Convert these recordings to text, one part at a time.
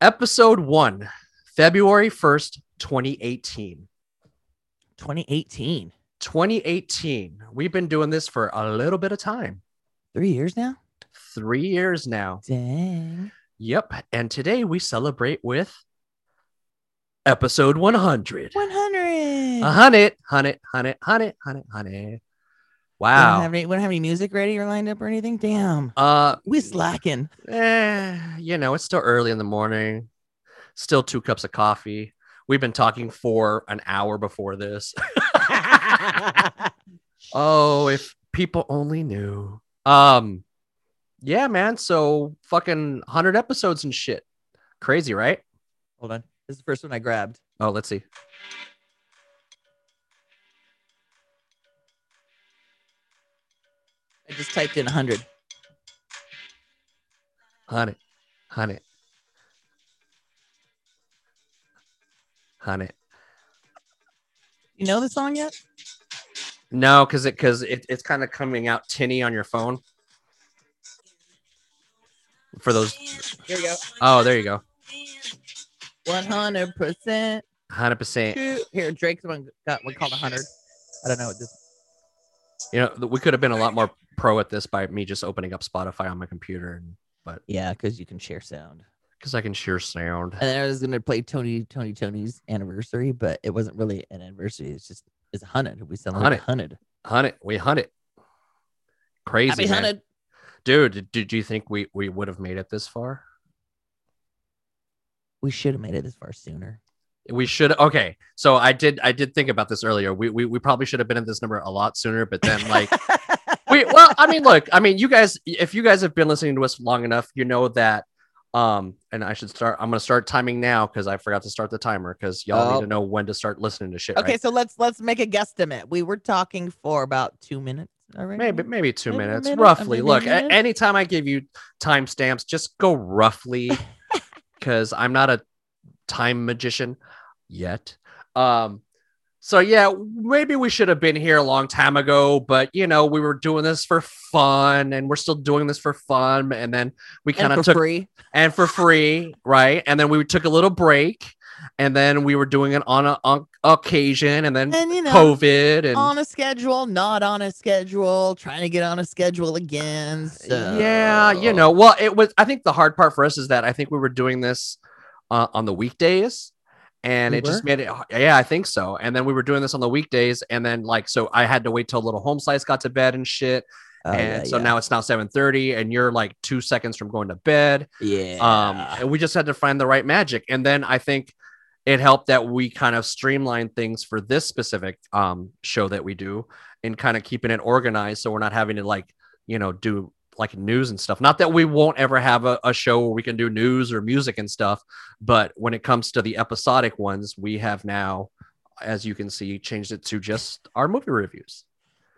Episode one, February 1st, 2018. 2018. 2018. We've been doing this for a little bit of time. Three years now? Three years now. Dang. Yep. And today we celebrate with episode 100. 100. A hundred, hundred, hundred, hundred, hundred, hundred. Wow. We don't have any, we don't have any music ready or lined up or anything. Damn. Uh, we slacking. Eh, you know, it's still early in the morning. Still two cups of coffee. We've been talking for an hour before this. oh, if people only knew. Um, yeah, man. So fucking hundred episodes and shit. Crazy, right? Hold on. This is the first one I grabbed. Oh, let's see. I just typed in 100. Hundred, hundred, hundred. You know the song yet? No, because it because it, it's kind of coming out tinny on your phone. For those, Here we go. oh, there you go. 100%. Hundred percent. Here, Drake's one got one called 100. I don't know what this. You know, we could have been a lot more pro at this by me just opening up Spotify on my computer, and but Yeah, because you can share sound. because I can share sound. And I was gonna play Tony Tony Tony's anniversary, but it wasn't really an anniversary. It's just it's a hundred. We celebrated 100. hundred. Hunt it. We hunt it. Crazy, Happy man. hundred. dude. Did, did you think we we would have made it this far? We should have made it this far sooner. We should. Okay, so I did. I did think about this earlier. We we, we probably should have been at this number a lot sooner. But then, like, we well, I mean, look, I mean, you guys, if you guys have been listening to us long enough, you know that. Um, and I should start. I'm gonna start timing now because I forgot to start the timer because y'all Oh. need to know when to start listening to shit. okay, right? so let's let's make a guesstimate We were talking for about two minutes already. maybe maybe two Maybe minutes, minute, roughly. Look, minute. anytime I give you timestamps, just go roughly, because I'm not a time magician yet. Um, so yeah, maybe we should have been here a long time ago, but you know, we were doing this for fun, and we're still doing this for fun, and then we kind of took free. and for free, right? And then we took a little break, and then we were doing it on a on occasion, and then And you know, COVID, and on a schedule, not on a schedule, trying to get on a schedule again. So. Yeah, you know, well, it was. I think the hard part for us is that I think we were doing this uh, on the weekdays, and We it just made it. Yeah, I think so. And then we were doing this on the weekdays, and then like, so I had to wait till little home slice got to bed and shit. Oh, and yeah, so yeah. now it's now seven thirty, and you're like two seconds from going to bed. yeah. Um, and we just had to find the right magic, and then I think it helped that we kind of streamlined things for this specific um show that we do, and kind of keeping it organized, so we're not having to like you know do like news and stuff. Not that we won't ever have a, a show where we can do news or music and stuff, but when it comes to the episodic ones, we have now, as you can see, changed it to just our movie reviews.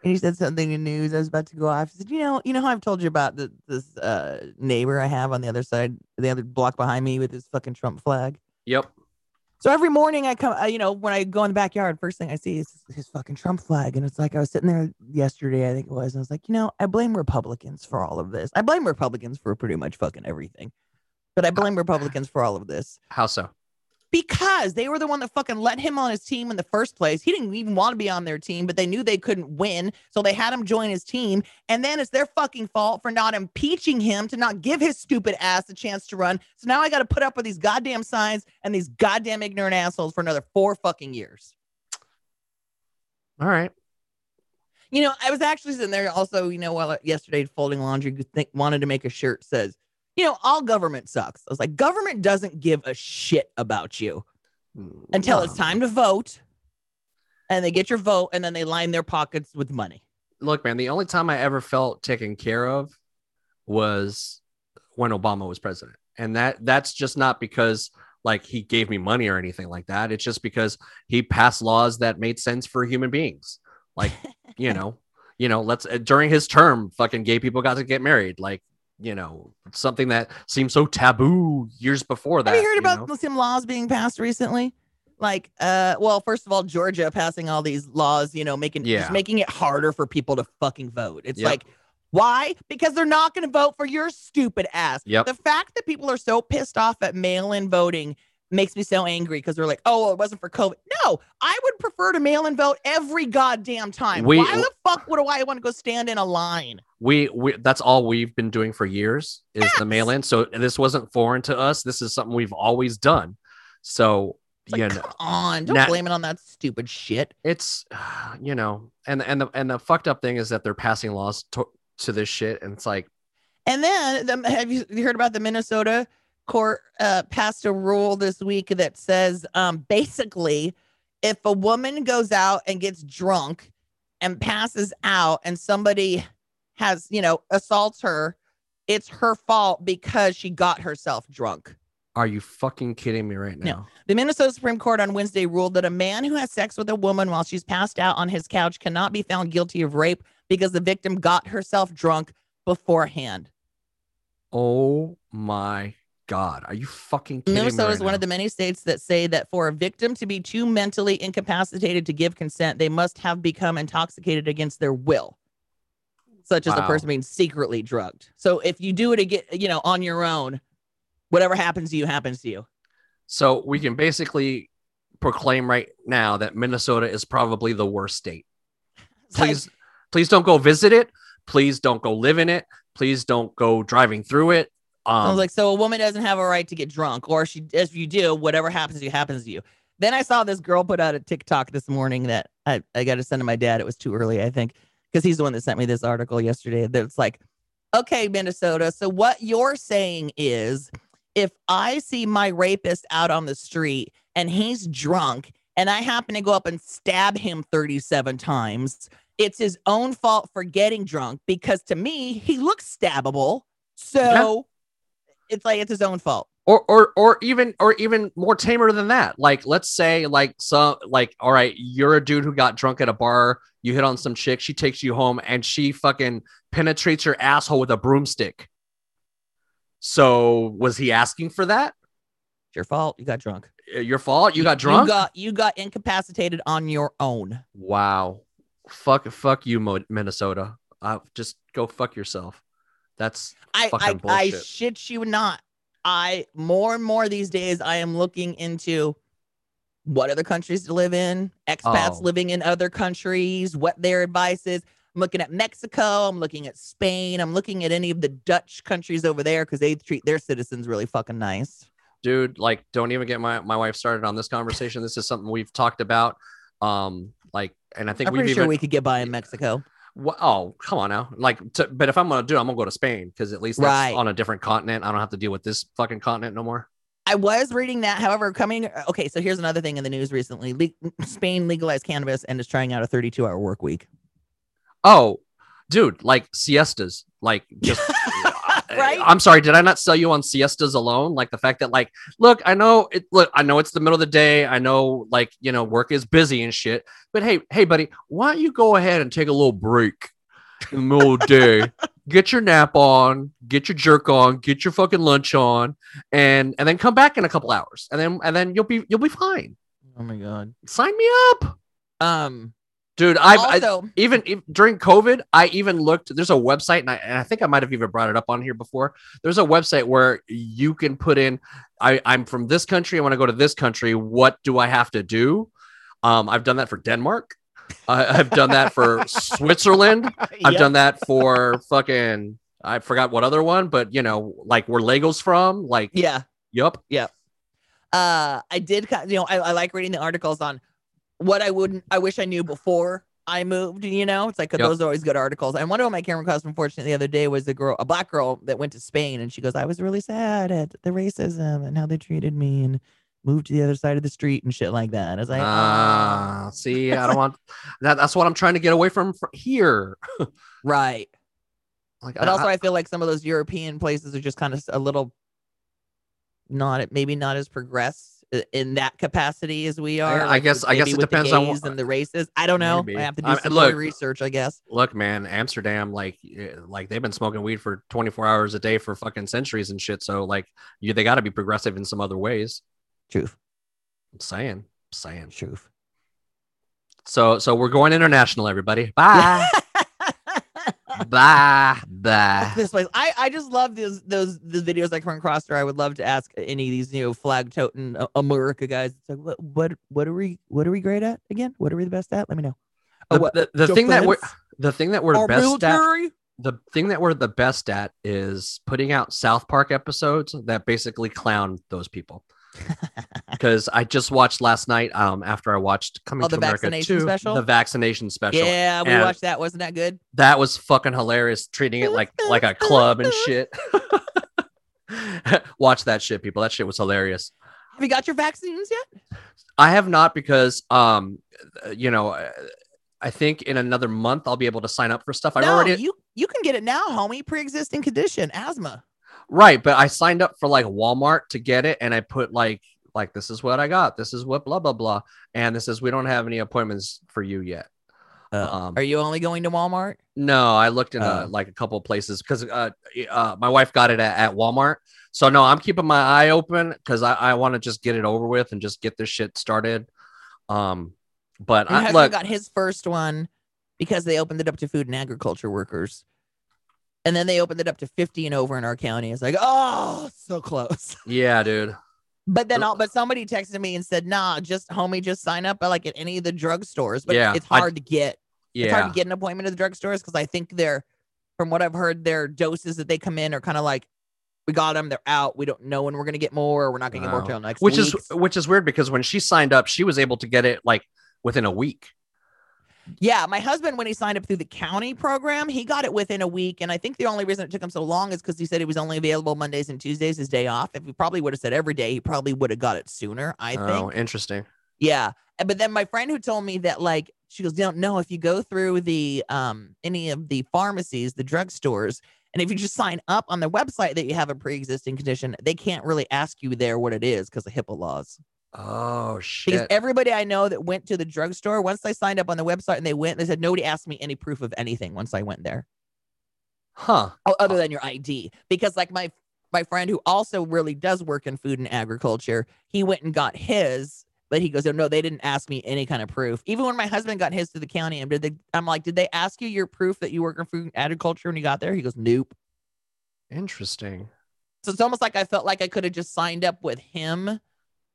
And he said something in news. I was about to go off. He said, "You know, you know how I've told you about the, this uh, neighbor I have on the other side, the other block behind me with his fucking Trump flag." Yep. So every morning I come, uh, you know, when I go in the backyard, first thing I see is his fucking Trump flag, and it's like I was sitting there yesterday, I think it was, and I was like, you know, I blame Republicans for all of this. I blame Republicans for pretty much fucking everything, but I blame Republicans for all of this How so? Because they were the one that fucking let him on his team in the first place. He didn't even want to be on their team, but they knew they couldn't win, so they had him join his team. And then it's their fucking fault for not impeaching him to not give his stupid ass a chance to run. So now I got to put up with these goddamn signs and these goddamn ignorant assholes for another four fucking years. All right. You know, I was actually sitting there also, you know, while uh, yesterday folding laundry, think, wanted to make a shirt says, you know, all government sucks. I was like, government doesn't give a shit about you. until it's time to vote and they get your vote and then they line their pockets with money. look, man, the only time I ever felt taken care of was when Obama was president. And that that's just not because like he gave me money or anything like that. It's just because he passed laws that made sense for human beings. Like, you know, you know, let's uh, during his term, fucking gay people got to get married. Like, you know, something that seemed so taboo years before that. Have you heard about know? some laws being passed recently? Like, uh, well, first of all, Georgia passing all these laws, you know, making Yeah. just making it harder for people to fucking vote. It's Yep. like Why? Because they're not going to vote for your stupid ass. Yep. The fact that people are so pissed off at mail in voting makes me so angry because they're like, oh, well, it wasn't for COVID. No, I would prefer to mail in vote every goddamn time. We- Why the fuck would I want to go stand in a line? we, we that's all we've been doing for years is the mail in. So this wasn't foreign to us. This is something we've always done. So It's like, you know, on, don't blame it on that stupid shit. it's you know, and and the and the fucked up thing is that they're passing laws to, to this shit, and it's like And then the, have you heard about the Minnesota court uh, passed a rule this week that says um, basically if a woman goes out and gets drunk and passes out and somebody has, you know, assaults her, it's her fault because she got herself drunk. Are you fucking kidding me right No. now? The Minnesota Supreme Court on Wednesday ruled that a man who has sex with a woman while she's passed out on his couch cannot be found guilty of rape because the victim got herself drunk beforehand. Oh my god. Are you fucking kidding me? Minnesota is one of the many states that say that for a victim to be too mentally incapacitated to give consent, they must have become intoxicated against their will, such as the Wow. person being secretly drugged. So if you do it again, you know, on your own, whatever happens to you happens to you. So we can basically proclaim right now that Minnesota is probably the worst state. It's like, Please, please don't go visit it. Please don't go live in it. Please don't go driving through it. I Um, was like, so a woman doesn't have a right to get drunk, or she, if you do, whatever happens to you happens to you. Then I saw this girl put out a TikTok this morning that I, I got to send to my dad. It was too early, I think, because he's the one that sent me this article yesterday. That's like, okay, Minnesota. So what you're saying is, if I see my rapist out on the street and he's drunk, and I happen to go up and stab him 37 times, it's his own fault for getting drunk because to me he looks stabbable. So it's like it's his own fault. or or or even or even more tamer than that. Like let's say like some like all right, you're a dude who got drunk at a bar, you hit on some chick, she takes you home and she fucking penetrates your asshole with a broomstick. So was he asking for that? It's your fault. You got drunk. Uh, Your fault? You got drunk? You got you got incapacitated on your own. wow. Fuck fuck you Minnesota. Uh, just go fuck yourself. That's I I, I shit you not. I more and more these days I am looking into what other countries to live in, expats Oh. living in other countries, what their advice is. I'm looking at Mexico, I'm looking at Spain, I'm looking at any of the Dutch countries over there because they treat their citizens really fucking nice. dude like don't even get my my wife started on this conversation this is something we've talked about um like and i think I'm pretty even sure we could get by in Mexico. Oh come on now like to, but if i'm gonna do it i'm gonna go to spain because at least that's Right. on a different continent i don't have to deal with this fucking continent no more I was reading that. However, coming okay, so here's another thing in the news recently. Le- Spain legalized cannabis and is trying out a 32 hour work week. oh dude like siestas like just Right? i'm sorry did i not sell you on siestas alone? Like the fact that like look i know it look i know it's the middle of the day. I know like you know work is busy and shit. But hey hey buddy why don't you go ahead and take a little break in the middle of the day get your nap on get your jerk on get your fucking lunch on and and then come back in a couple hours. And then and then you'll be you'll be fine. Oh my god. sign me up. Um dude i've I, also even if, during COVID, I even looked. There's a website, and I, and I think I might have even brought it up on here before. There's a website where you can put in, I, I'm from this country. I want to go to this country. What do I have to do? Um, I've done that for Denmark. I, I've done that for Switzerland. I've Yep. done that for fucking. I forgot what other one, but you know, like where Legos from. Like, Yeah. Yep. yup. Uh I did you know, I, I like reading the articles on what I wouldn't I wish I knew before I moved, you know. It's like Yep. those are always good articles. And one of them I came across unfortunately the other day was a girl, a black girl that went to Spain and she goes, I was really sad at the racism and how they treated me and moved to the other side of the street and shit like that. I was like, "Ah." Ah, see, I don't want that. That's what I'm trying to get away from fr- here. right. Like, But I- also, I- I feel like some of those European places are just kind of a little not maybe not as progressed in that capacity as we are. I like guess- I guess it depends on what- and the races. I don't know. Maybe. I have to do some more look- research, I guess. look, man, Amsterdam, like, eh, like they've been smoking weed for 24 hours a day for fucking centuries and shit. So, like, you they got to be progressive in some other ways. Truth, I'm saying, I'm saying. truth. So, so we're going international, everybody. Bye. blah blah. this place. I, I just love those those the videos I come across where I would love to ask any of these you know flag toting uh, America guys. It's like what what what are we what are we great at again? What are we the best at? Let me know. Oh, The, what, the, the thing that we're the thing that we're Our best at the thing that we're the best at is putting out South Park episodes that basically clown those people. Because I just watched last night, um, after I watched Coming Oh, to the America vaccination 2, special? the vaccination special. Yeah, we And watched that. Wasn't that good? That was fucking hilarious, treating it like like a club and shit. Watch that shit, people. That shit was hilarious. Have you got your vaccines yet? I have not because um, you know, I think in another month I'll be able to sign up for stuff. I've no, already you you can get it now, homie. Pre-existing condition, asthma. Right, but I signed up for like Walmart to get it, and I put like like this is what I got. This is what blah blah blah, and this is we don't have any appointments for you yet. Um, Are you only going to Walmart? No, I looked in Oh. uh, like a couple of places because uh, uh, my wife got it at, at Walmart. So no, I'm keeping my eye open because I, I want to just get it over with and just get this shit started. Um, but I, look, got his first one because they opened it up to food and agriculture workers. And then they opened it up to 50 and over in our county. It's like, oh, so close. yeah, dude. But then, all, but somebody texted me and said, nah, just homie, just sign up at like at any of the drugstores. But Yeah, it's I- hard to get. Yeah, It's hard to get an appointment at the drugstores because I think they're, from what I've heard, their doses that they come in are kind of like, we got them, they're out. We don't know when we're gonna get more. Or we're not gonna get more till next which week. is which is weird because when she signed up, she was able to get it like within a week. Yeah, my husband, when he signed up through the county program, he got it within a week. And I think the only reason it took him so long is because he said it was only available Mondays and Tuesdays, his day off. If he probably would have said every day, he probably would have got it sooner, I think. Oh, interesting. Yeah. But then my friend who told me that, like, she goes, don't know if you go through the um any of the pharmacies, the drugstores, and if you just sign up on their website that you have a pre-existing condition, they can't really ask you there what it is because of HIPAA laws. Oh shit! Because everybody I know that went to the drugstore, once they signed up on the website and they went, they said nobody asked me any proof of anything once I went there, huh. o- other than your ID. Because like my my friend who also really does work in food and agriculture, he went and got his, but he goes, oh no, they didn't ask me any kind of proof. Even when my husband got his to the county, and did they? I'm like, did they ask you your proof that you work in food and agriculture when you got there? He goes, nope. Interesting. So it's almost like I felt like I could have just signed up with him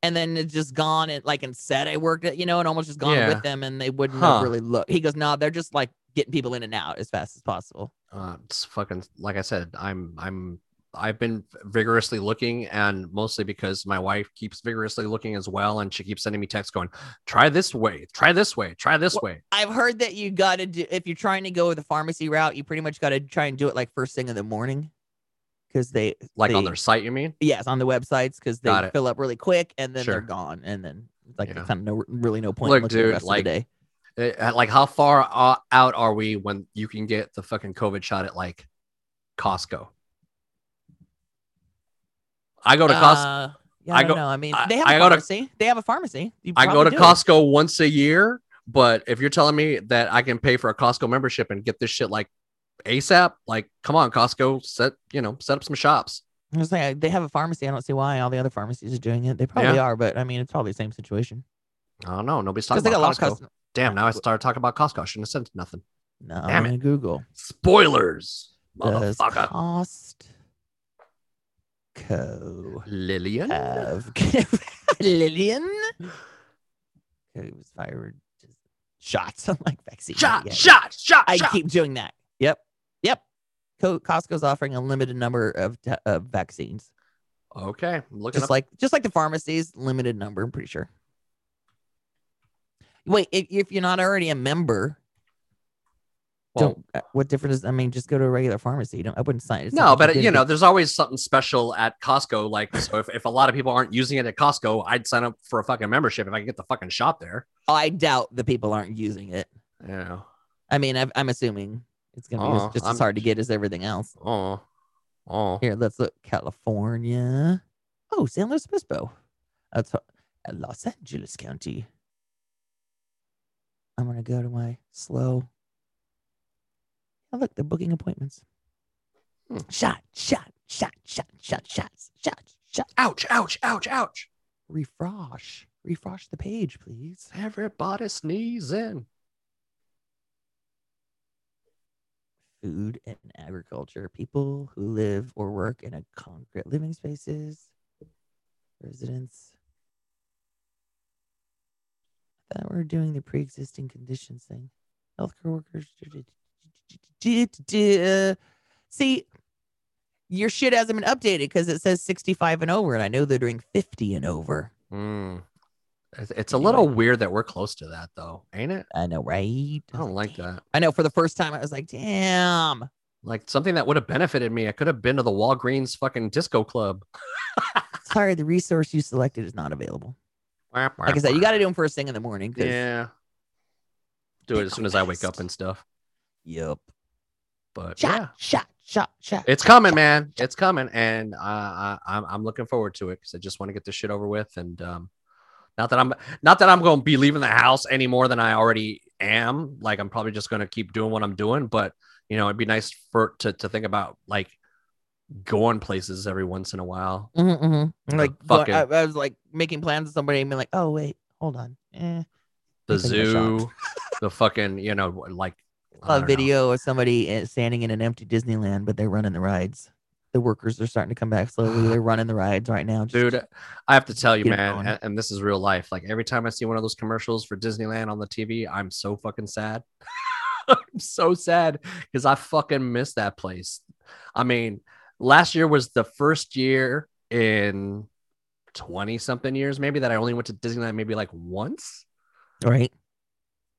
and then it just gone and like and said I worked at, you know, and almost just gone Yeah. with them and they wouldn't Huh. really look. He goes, No, they're just like getting people in and out as fast as possible. Uh, it's fucking like I said. I'm I'm I've been vigorously looking, and mostly because my wife keeps vigorously looking as well, and she keeps sending me texts going, "Try this way, try this way, try this Well, way." I've heard that you gotta do if you're trying to go the pharmacy route, you pretty much gotta try and do it like first thing in the morning. Cause they Like on their site, you mean? yes, on the websites because they fill up really quick and then Sure. they're gone. And then like Yeah. kind of no really no point Look, in looking the dude, like, the day. Eh, Like, how far uh, out are we when you can get the fucking COVID shot at like Costco? I go to Costco. Uh, yeah, I I, don't go- know. I mean, they have I a go to- pharmacy. They have a pharmacy. I go to. Costco once a year, but if you're telling me that I can pay for a Costco membership and get this shit like ASAP, like come on, Costco, set you know set up some shops. I was saying they have a pharmacy. I don't see why all the other pharmacies are doing it. They probably Yeah. are, but I mean, it's probably the same situation. I don't know. Nobody's talking they got a lot about Costco. custom. Damn, now I started talking about Costco. I shouldn't have said nothing. No, Damn I'm Google. Spoilers, Does motherfucker. Costco Lillian. have Lillian? It was fired. Shots. I'm like vaccine. shot, yeah. shot, shot, I shot. keep doing that. Yep. Costco's offering a limited number of, t- of vaccines. Okay, looking just up. like just like the pharmacies, limited number. I'm pretty sure. Wait, if, if you're not already a member, Well, don't. uh, What difference? I mean, just go to a regular pharmacy. You don't. I wouldn't sign. it's no, but did you know, there's always something special at Costco. Like, so if, if a lot of people aren't using it at Costco, I'd sign up for a fucking membership if I can get the fucking shot there. I doubt the people aren't using it. You know. I mean, I've, I'm assuming it's gonna be Oh, as- just I'm- as hard to get as everything else. Oh, oh. Here, let's look. California. Oh, San Luis Obispo. That's Los Angeles County. I'm gonna go to my SLO. Oh, look, they're booking appointments. Hmm. Shot, shot, shot, shot, shot, shots, shot, shot. Ouch! Ouch! Ouch! Ouch! Refresh, refresh the page, please. Everybody sneezing. Food and agriculture. People who live or work in a concrete living spaces, residents. I thought we are doing the pre-existing conditions thing. Healthcare workers. See, your shit hasn't been updated because it says 65 and over, and I know they're doing 50 and over. Mm. It's- It's a little weird that we're close to that, though, ain't it? I know, right? I don't like that. I know. For the first time, I was like, "Damn." Like something that would have benefited me. I could have been to the Walgreens fucking disco club. Sorry, the resource you selected is not available. Like I said, you got to do them first thing in the morning. Yeah. Do it as soon as I wake up and stuff. Yep. But Shot, yeah, shot, shot, shot. it's coming, shot, man. shot. It's coming, and uh, I, I'm I'm looking forward to it because I just want to get this shit over with. And um, not that I'm not that I'm going to be leaving the house any more than I already am. Like I'm probably just going to keep doing what I'm doing. But you know, it'd be nice for to to think about like going places every once in a while. Mhm, mhm. The Like fucking- I, I was like making plans with somebody and be like, "Oh wait, hold on." Eh. The Taking a shot. zoo, the fucking you know like a don't know. video of somebody eh, standing in an empty Disneyland, but they're running the rides. The workers are starting to come back slowly. They're running the rides right now. Dude i have to tell you man and, and this is real life like every time i see one of those commercials for disneyland on the tv i'm so fucking sad i'm so sad because i fucking miss that place i mean last year was the first year in 20 something years maybe that i only went to disneyland maybe like once right.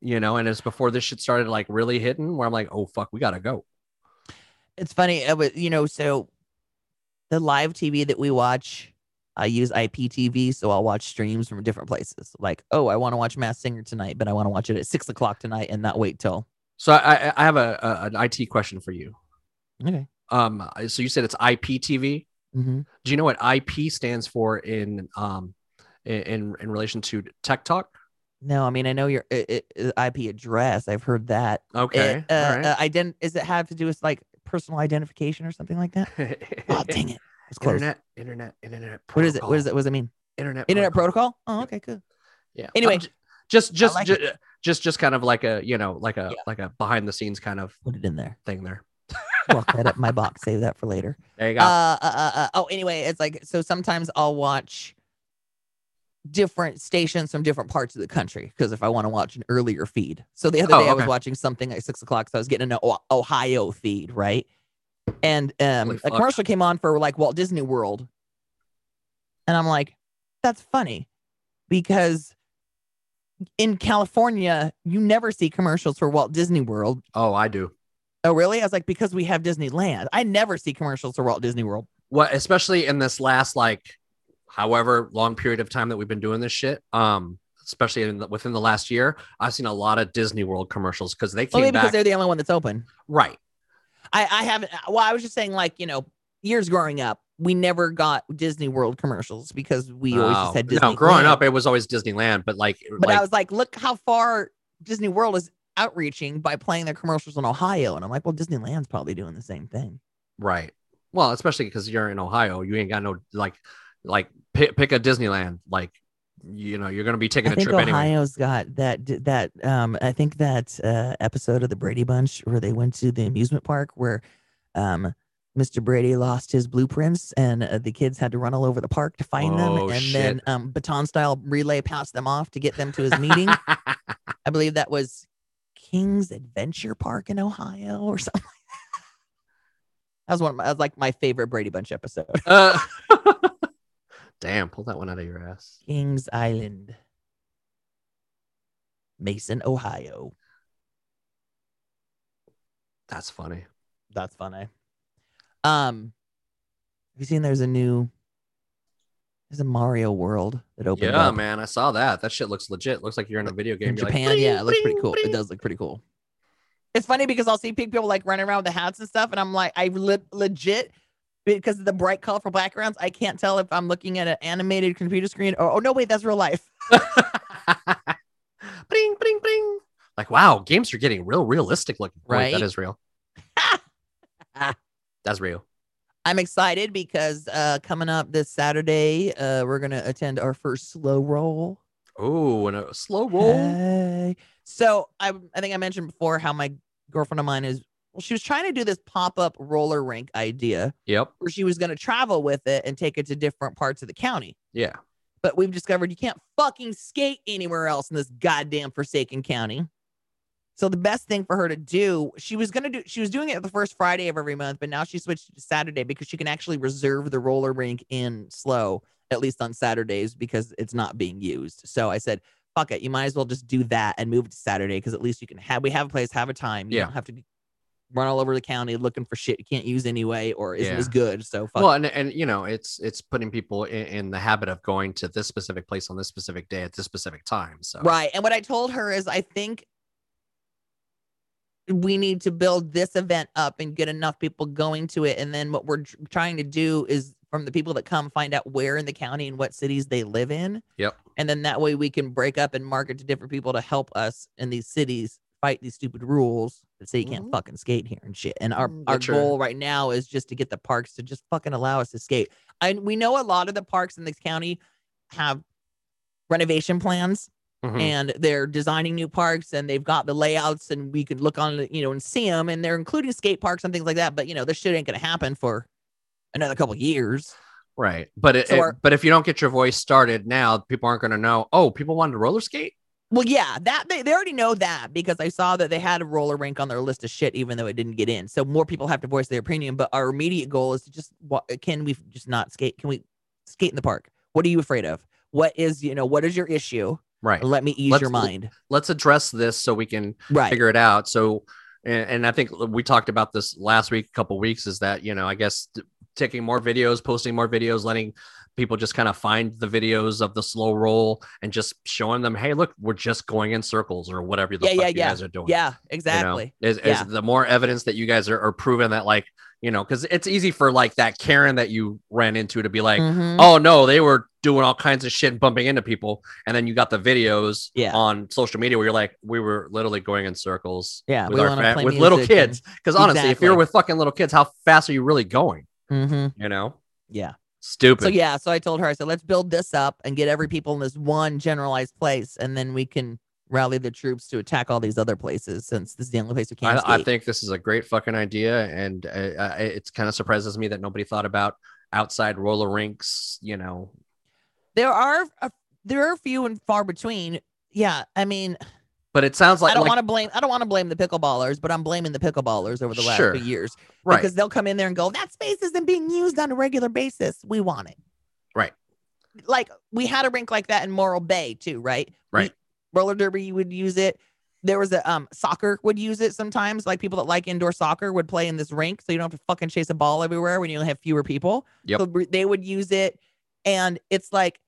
you know and it's before this shit started like really hitting where i'm like oh fuck we gotta go It's funny, uh, but you know, so the live TV that we watch, I use IPTV, so I'll watch streams from different places. Like, oh, I want to watch Masked Singer tonight, but I want to watch it at six o'clock tonight and not wait till. so i i have a, a an it question for you Okay. um so you said it's iptv hmm do you know what IP stands for in um in in, relation to Tech Talk? No, I mean I know your uh, uh, IP address. I've heard that. Okay, It, uh, all right. uh, ident- Is it have to do with like personal identification or something like that? Oh, dang it! It's close. internet, internet, internet. What is it? What is protocol. it? What does it mean? Internet, Internet protocol? Oh, okay, good. Yeah. Anyway. J- just just like ju- just just kind of like a you know like a Yeah. like a behind the scenes kind of Put it in there. thing there. Walk that up my box. Save that for later. There you go. Uh, uh, uh, uh, oh, anyway, it's like so. Sometimes I'll watch different stations from different parts of the country because if I want to watch an earlier feed. So the other Oh, day I was watching something at six o'clock, so I was getting an O- Ohio feed, right? And um, a commercial came on for like Walt Disney World, and I'm like, that's funny because in California you never see commercials for Walt Disney World. oh, I do. Oh, really? I was like, because we have Disneyland. I never see commercials for Walt Disney World. What especially in this last like however long period of time that we've been doing this shit. Um, especially in the, within the last year, I've seen a lot of Disney World commercials because they Well, came because back they're the only one that's open. right. I, I haven't. Well, I was just saying, like you know, years growing up, we never got Disney World commercials because we always Oh, just had Disney. no, growing up, it was always Disneyland, but like, but like I was like, look how far Disney World is outreaching by playing their commercials in Ohio, and I'm like, well, Disneyland's probably doing the same thing. right. Well, especially because you're in Ohio, you ain't got no like, like pick, pick a Disneyland. Like, you know, you're gonna be taking I a trip anyway. Ohio's got that that um I think that uh episode of the Brady Bunch where they went to the amusement park where um Mr. Brady lost his blueprints and uh, the kids had to run all over the park to find them Oh, and shit. then um baton style relay passed them off to get them to his meeting. I believe that was King's Adventure Park in Ohio or something. that. That was one of my, that was like my favorite Brady Bunch episode. Uh, damn, pull that one out of your ass. Kings Island. Mason, Ohio. That's funny. That's funny. Um, have you seen there's a new there's a Mario World that opened Yeah, up man, I saw that. That shit looks legit. Looks like you're in a video game. in You're like, Japan? yeah, it looks pretty "Bling, cool. It does look pretty cool. It's funny because I'll see people like running around with the hats and stuff, and I'm like, I le- legit because of the bright, colorful backgrounds, I can't tell if I'm looking at an animated computer screen or oh no, wait, that's real life. bling, bling, bling. Like, wow, games are getting real realistic looking. Wait, Right? that is real. That's real. I'm excited because uh coming up this Saturday, uh we're gonna attend our first SLO roll. Oh, and a SLO roll. Hey. So I I think I mentioned before how my girlfriend of mine is Well, she was trying to do this pop up roller rink idea Yep. where she was going to travel with it and take it to different parts of the county. Yeah. But we've discovered you can't fucking skate anywhere else in this goddamn forsaken county. So the best thing for her to do, she was gonna do, she was doing it the first Friday of every month, but now she switched to Saturday because she can actually reserve the roller rink in SLO, at least on Saturdays, because it's not being used. So I said, fuck it, you might as well just do that and move it to Saturday because at least you can have we have a place, have a time. You Yeah. don't have to run all over the county looking for shit you can't use anyway or isn't Yeah. as good. So fuck Well, and and you know, it's it's putting people in, in the habit of going to this specific place on this specific day at this specific time. So Right. And what I told her is I think we need to build this event up and get enough people going to it. And then what we're trying to do is from the people that come, find out where in the county and what cities they live in. Yep. And then that way we can break up and market to different people to help us in these cities fight these stupid rules that say you can't Mhm. fucking skate here and shit. And our, Mm, our goal right now is just to get the parks to just fucking allow us to skate. And we know a lot of the parks in this county have renovation plans Mhm. and they're designing new parks and they've got the layouts and we could look on it, you know and see them and they're including skate parks and things like that but you know this shit ain't gonna happen for another couple years right. But it, So it- our- but if you don't get your voice started now, people aren't going to know. Oh, people wanted to roller skate. Well yeah that they, they already know that because i saw that they had a roller rink on their list of shit even though it didn't get in. So more people have to voice their opinion but our immediate goal is to just what can we just not skate can we skate in the park? What are you afraid of? What is you know what is your issue? Right. let me ease Let's- your mind. Let's address this so we can right. figure it out. So, and, and I think we talked about this last week, a couple weeks, is that you know, I guess taking more videos, posting more videos, letting people just kind of find the videos of the SLO roll and just showing them, hey, look, we're just going in circles or whatever the Yeah, fuck yeah, you yeah. guys are doing. yeah you know? exactly Is, is Yeah. the more evidence that you guys are, are proving that, like, you know, because it's easy for like that Karen that you ran into to be like, Mhm. oh no, they were doing all kinds of shit and bumping into people. And then you got the videos Yeah. on social media where you're like, we were literally going in circles Yeah, with, our fa- with little kids. Because honestly, if you're with fucking little kids, how fast are you really going? Mhm. You know, yeah stupid. So yeah, so I told her, I said, let's build this up and get every people in this one generalized place, and then we can rally the troops to attack all these other places since this is the only place we can. I, I think this is a great fucking idea, and uh, uh, it kind of surprises me that nobody thought about outside roller rinks. You know, there are a, there are few and far between. Yeah, I mean, but it sounds like I don't like- want to blame I don't want to blame the pickleballers, but I'm blaming the pickleballers over the last Sure. few years right. because they'll come in there and go, that space isn't being used on a regular basis. We want it. Right. Like we had a rink like that in Morro Bay too, right? We- Right. roller derby you would use it. There was a um soccer would use it sometimes. Like people that like indoor soccer would play in this rink, so you don't have to fucking chase a ball everywhere when you only have fewer people. Yep. So they would use it, and it's like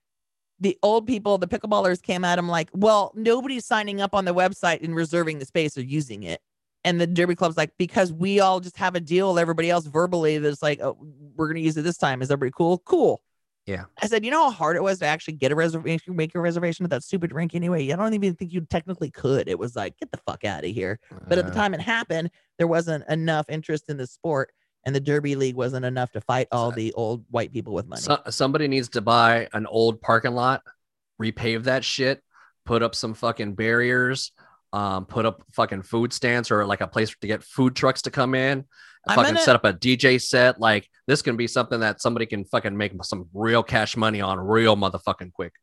the old people, the pickleballers came at them like, well, nobody's signing up on the website and reserving the space or using it. And the Derby Club's like, because we all just have a deal with everybody else verbally that's like, oh, we're going to use it this time. Is everybody cool? Cool. Yeah. I said, you know how hard it was to actually get a reservation, make a reservation at that stupid rink anyway? I don't even think you technically could. It was like, get the fuck out of here. But at the Uh, time it happened, there wasn't enough interest in the sport, and the Derby League wasn't enough to fight all the old white people with money. So, somebody needs to buy an old parking lot, repave that shit, put up some fucking barriers, um, put up fucking food stands or like a place to get food trucks to come in. I'm fucking gonna- set up a DJ set. Like this can be something that somebody can fucking make some real cash money on real motherfucking quick.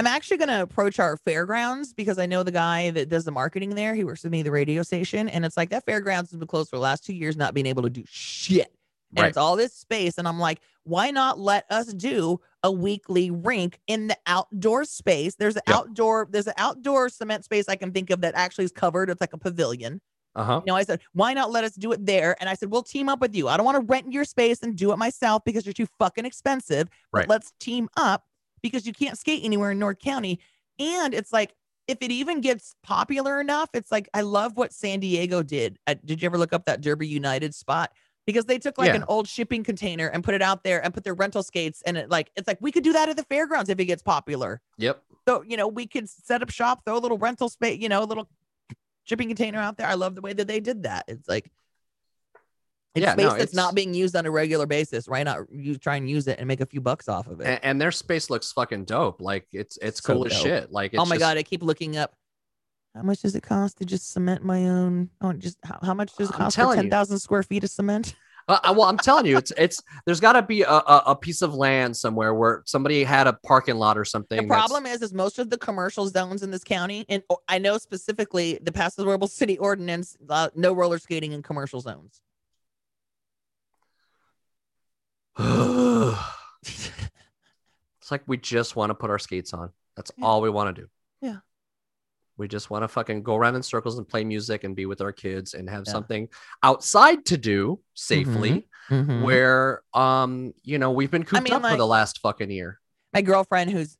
I'm actually going to approach our fairgrounds because I know the guy that does the marketing there. He works with me, the radio station, and it's like that fairgrounds has been closed for the last two years, not being able to do shit. And Right. it's all this space. And I'm like, why not let us do a weekly rink in the outdoor space? There's an Yep. outdoor, there's an outdoor cement space I can think of that actually is covered. It's like a pavilion. Uh huh. You know, I said, why not let us do it there? And I said, we'll team up with you. I don't want to rent your space and do it myself because you're too fucking expensive. Right. let's team up because you can't skate anywhere in North County. And it's like, if it even gets popular enough, it's like, I love what San Diego did. Uh, did you ever look up that Derby United spot? Because they took like Yeah. an old shipping container and put it out there and put their rental skates. And it like, it's like, we could do that at the fairgrounds if it gets popular. Yep. So, you know, we could set up shop, throw a little rental space, you know, a little shipping container out there. I love the way that they did that. It's like it's Yeah, space no, that's it's- not being used on a regular basis. Why not you try and use it and make a few bucks off of it? And, and their space looks fucking dope. Like it's it's So cool as shit. Like it's oh my just- god, I keep looking up How much does it cost to just cement my own? Oh, just how, how much does it cost for ten thousand square feet of cement? Uh, I- well, I'm telling you, it's it's there's got to be a, a, a piece of land somewhere where somebody had a parking lot or something. The problem is, is most of the commercial zones in this county, and I know specifically the Passable City Ordinance, uh, no roller skating in commercial zones. It's like we just want to put our skates on. That's Yeah. all we want to do. Yeah. We just want to fucking go around in circles and play music and be with our kids and have Yeah. something outside to do safely. Mhm. Where um, you know, we've been cooped mean, up for the last fucking year. my girlfriend who's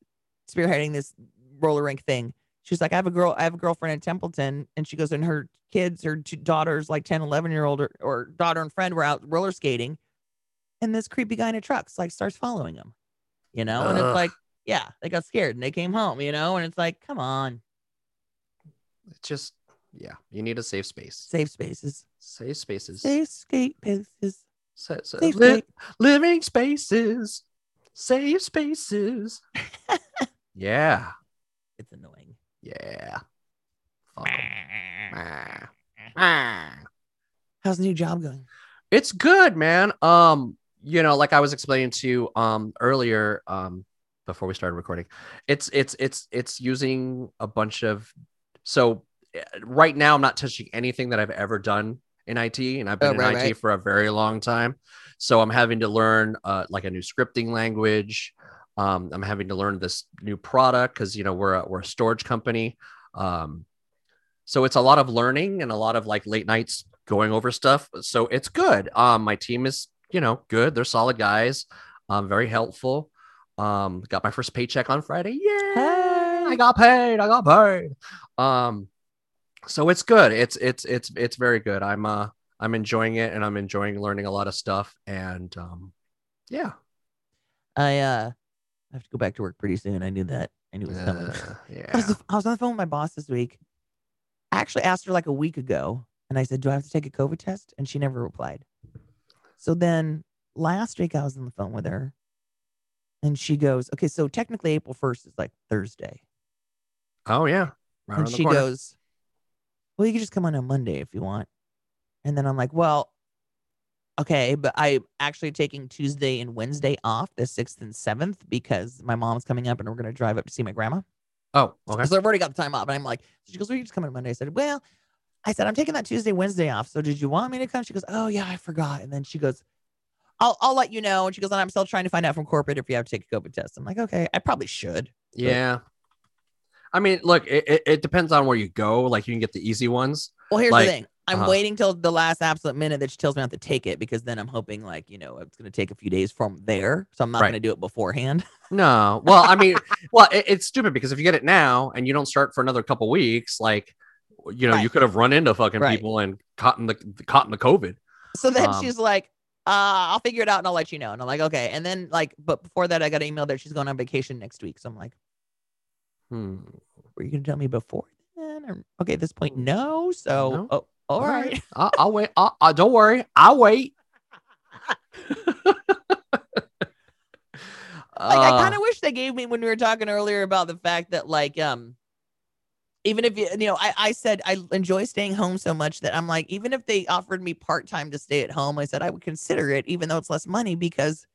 spearheading this roller rink thing she's like i have a girl i have a girlfriend in templeton and she goes and her kids her two daughters like 10 11 year old or, or daughter and friend were out roller skating and this creepy guy in a truck like starts following them you know and it's like yeah they got scared and they came home you know and it's like come on It's just yeah, you need a safe space. safe spaces Safe spaces. safe skate places Sa- sa- safe li- skate. living spaces. Safe spaces. yeah. it's annoying Yeah. Ah. how's the new job going It's good, man. Um, you know, like I was explaining to you um earlier, um, before we started recording, it's it's it's it's using a bunch of so eh, right now I'm not touching anything that I've ever done in IT, and I've been Oh, in right, IT right. for a very long time. So I'm having to learn uh, like a new scripting language. Um, I'm having to learn this new product because you know we're a, we're a storage company. Um, so it's a lot of learning and a lot of like late nights going over stuff. So it's good. Um, my team is you know good. They're solid guys. Um, very helpful. Um, got my first paycheck on Friday. Yeah, Hey. I got paid. I got paid. Um, so it's good. It's it's it's it's very good. I'm uh I'm enjoying it and I'm enjoying learning a lot of stuff. And um, yeah, i uh I have to go back to work pretty soon i knew that i knew it was coming Uh, I was, yeah. I was on the phone with my boss this week. I actually asked her like a week ago, and I said, "Do I have to take a COVID test?" And she never replied. So then last week I was on the phone with her, and she goes, "Okay, so technically April first is like Thursday," Oh yeah. Right and she corner. goes, "Well, you can just come on on Monday if you want." And then I'm like, "Well, okay, but I'm actually taking Tuesday and Wednesday off, the sixth and seventh, because my mom's coming up, and we're gonna drive up to see my grandma." Oh, okay. So I've already got the time off. And I'm like, she goes, Well, you just come on Monday. I said, Well, I said, I'm taking that Tuesday, Wednesday off. So did you want me to come? She goes, Oh, yeah, I forgot. And then she goes, I'll, I'll let you know. And she goes, And I'm still trying to find out from corporate if you have to take a COVID test. I'm like, Okay, I probably should. Yeah. I mean, look, it, it, it depends on where you go. Like you can get the easy ones. Well, here's Like, the thing. I'm uh-huh. waiting till the last absolute minute that she tells me not to take it because then I'm hoping, like, you know, it's going to take a few days from there. So I'm not Right. going to do it beforehand. No. Well, I mean, well, it, it's stupid because if you get it now and you don't start for another couple weeks, like, you know, Right. you could have run into fucking Right. people and caught in the caught in the COVID. So then Um, she's like, uh, I'll figure it out and I'll let you know. And I'm like, okay. And then like, but before that, I got an email that she's going on vacation next week. So I'm like, Hmm. were you gonna tell me before then? Or, okay, at this point, no. So, No. oh, all right. I'll, I'll wait. I'll, i don't worry. I'll wait. Like, I Uh, kind of wish they gave me when we were talking earlier about the fact that, like, um, even if you, you know, I, I said I enjoy staying home so much that I'm like, even if they offered me part time to stay at home, I said I would consider it, even though it's less money because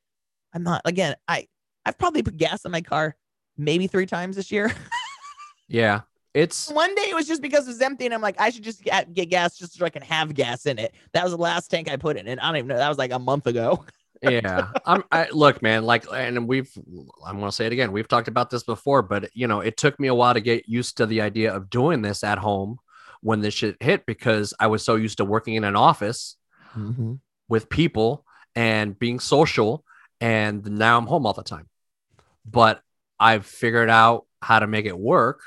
I'm not. Again, I I've probably put gas in my car maybe three times this year. yeah. It's One day it was just because it was empty, and I'm like, I should just get, get gas just so I can have gas in it. That was the last tank I put in, and I don't even know. That was like a month ago. yeah i'm I, look man like and we've i'm going to say it again we've talked about this before but you know it took me a while to get used to the idea of doing this at home when this shit hit because i was so used to working in an office mm-hmm. with people and being social and now i'm home all the time. But i've figured out how to make it work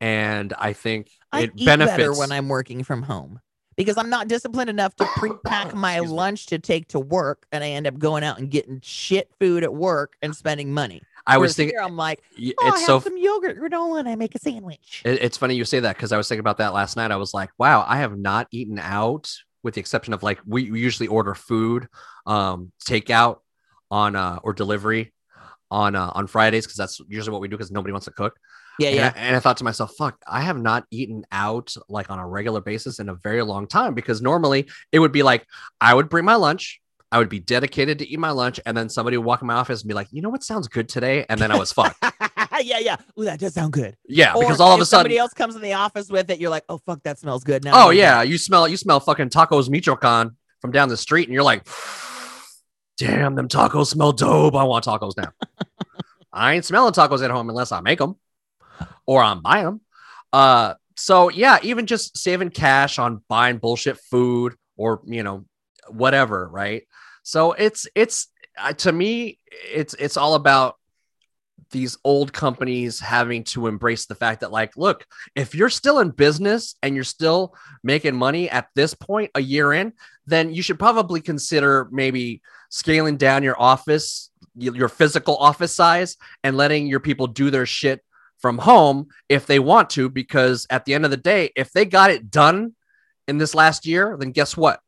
and i think I it benefits when I'm working from home because I'm not disciplined enough to pre-pack my lunch to take to work, and I end up going out and getting shit food at work and spending money. i was thinking here I'm like, oh, I have so some yogurt granola and I make a sandwich. It- it's funny you say that because I was thinking about that last night. I was like, wow, I have not eaten out with the exception of like we, we usually order food, um, takeout on uh, or delivery on uh, on Fridays because that's usually what we do because nobody wants to cook. Yeah, And I- yeah. And I, thought to myself, fuck, I have not eaten out like on a regular basis in a very long time because normally it would be like I would bring my lunch, I would be dedicated to eat my lunch, and then somebody would walk in my office and be like, you know what sounds good today? And then I was fucked. yeah, yeah. Ooh, that does sound good. Yeah, Or because all of a sudden, somebody else comes in the office with it, you're like, oh fuck, that smells good now. oh yeah, you smell you smell fucking tacos Michoacan from down the street, and you're like, damn, them tacos smell dope. I want tacos now. I ain't smelling tacos at home unless I make them or I'm buying them. Uh, so yeah, even just saving cash on buying bullshit food or you know whatever, right? So it's it's uh, to me it's it's all about these old companies having to embrace the fact that like look if you're still in business and you're still making money at this point a year in then you should probably consider maybe scaling down your office your physical office size and letting your people do their shit from home if they want to because at the end of the day if they got it done in this last year then guess what?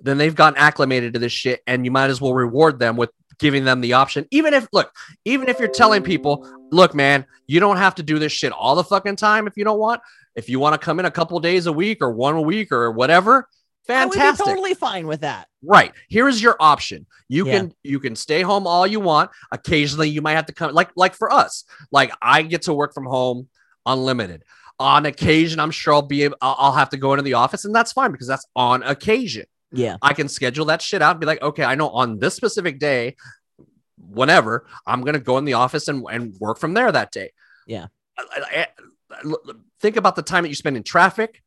Then they've gotten acclimated to this shit and you might as well reward them with giving them the option. Even if look even if you're telling people look man you don't have to do this shit all the fucking time if you don't want. If you want to come in a couple days a week or one a week or whatever fantastic totally fine with that. right here's your option you Yeah. can you can stay home all you want occasionally you might have to come like like for us like i get to work from home unlimited on occasion i'm sure i'll be able i'll have to go into the office and that's fine because that's on occasion Yeah. I can schedule that shit out and be like, okay, I know on this specific day, whenever, I'm gonna go in the office and, and work from there that day. Yeah. I- I- I- think about the time that you spend in traffic.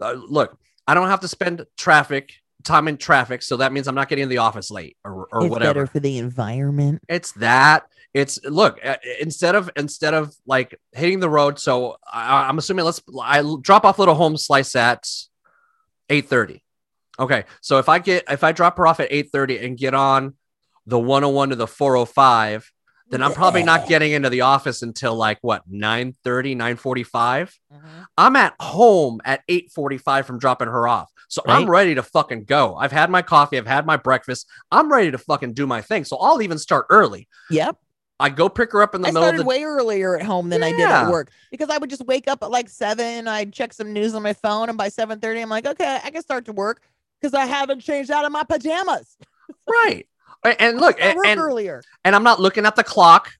Uh, look, I don't have to spend traffic time in traffic, so that means I'm not getting in the office late or, or it's whatever. better for the environment. It's that. It's look uh, instead of instead of like hitting the road. So I, I'm assuming let's I drop off little home slice at eight thirty. Okay, so if I get if I drop her off at eight thirty and get on the 101 to the 405, then I'm probably not getting into the office until like what 930, 945. Mm-hmm. I'm at home at 8:45 from dropping her off. So I'm ready to fucking go. I've had my coffee, I've had my breakfast. I'm ready to fucking do my thing. So I'll even start early. Yep. I go pick her up in the I middle of started the way earlier at home than I did at work because I would just wake up at like seven. I'd check some news on my phone, and by seven thirty, I'm like, okay, I can start to work because I haven't changed out of my pajamas. right. And look, and, and, earlier. and I'm not looking at the clock.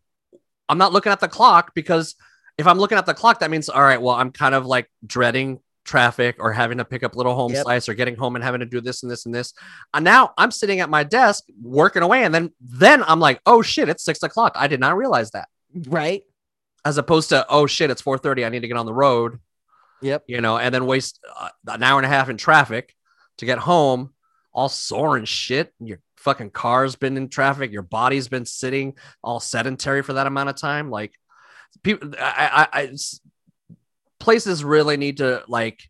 I'm not looking at the clock because if I'm looking at the clock, that means all right, well, I'm kind of like dreading traffic or having to pick up little home Yep. slice or getting home and having to do this and this and this. And now I'm sitting at my desk working away, and then then I'm like, oh shit, it's six o'clock. I did not realize that. Right. As opposed to oh shit, it's four thirty. I need to get on the road. Yep. you know, and then waste uh, an hour and a half in traffic to get home, all sore and shit. Your fucking car's been in traffic. Your body's been sitting all sedentary for that amount of time. Like, people, i i places really need to like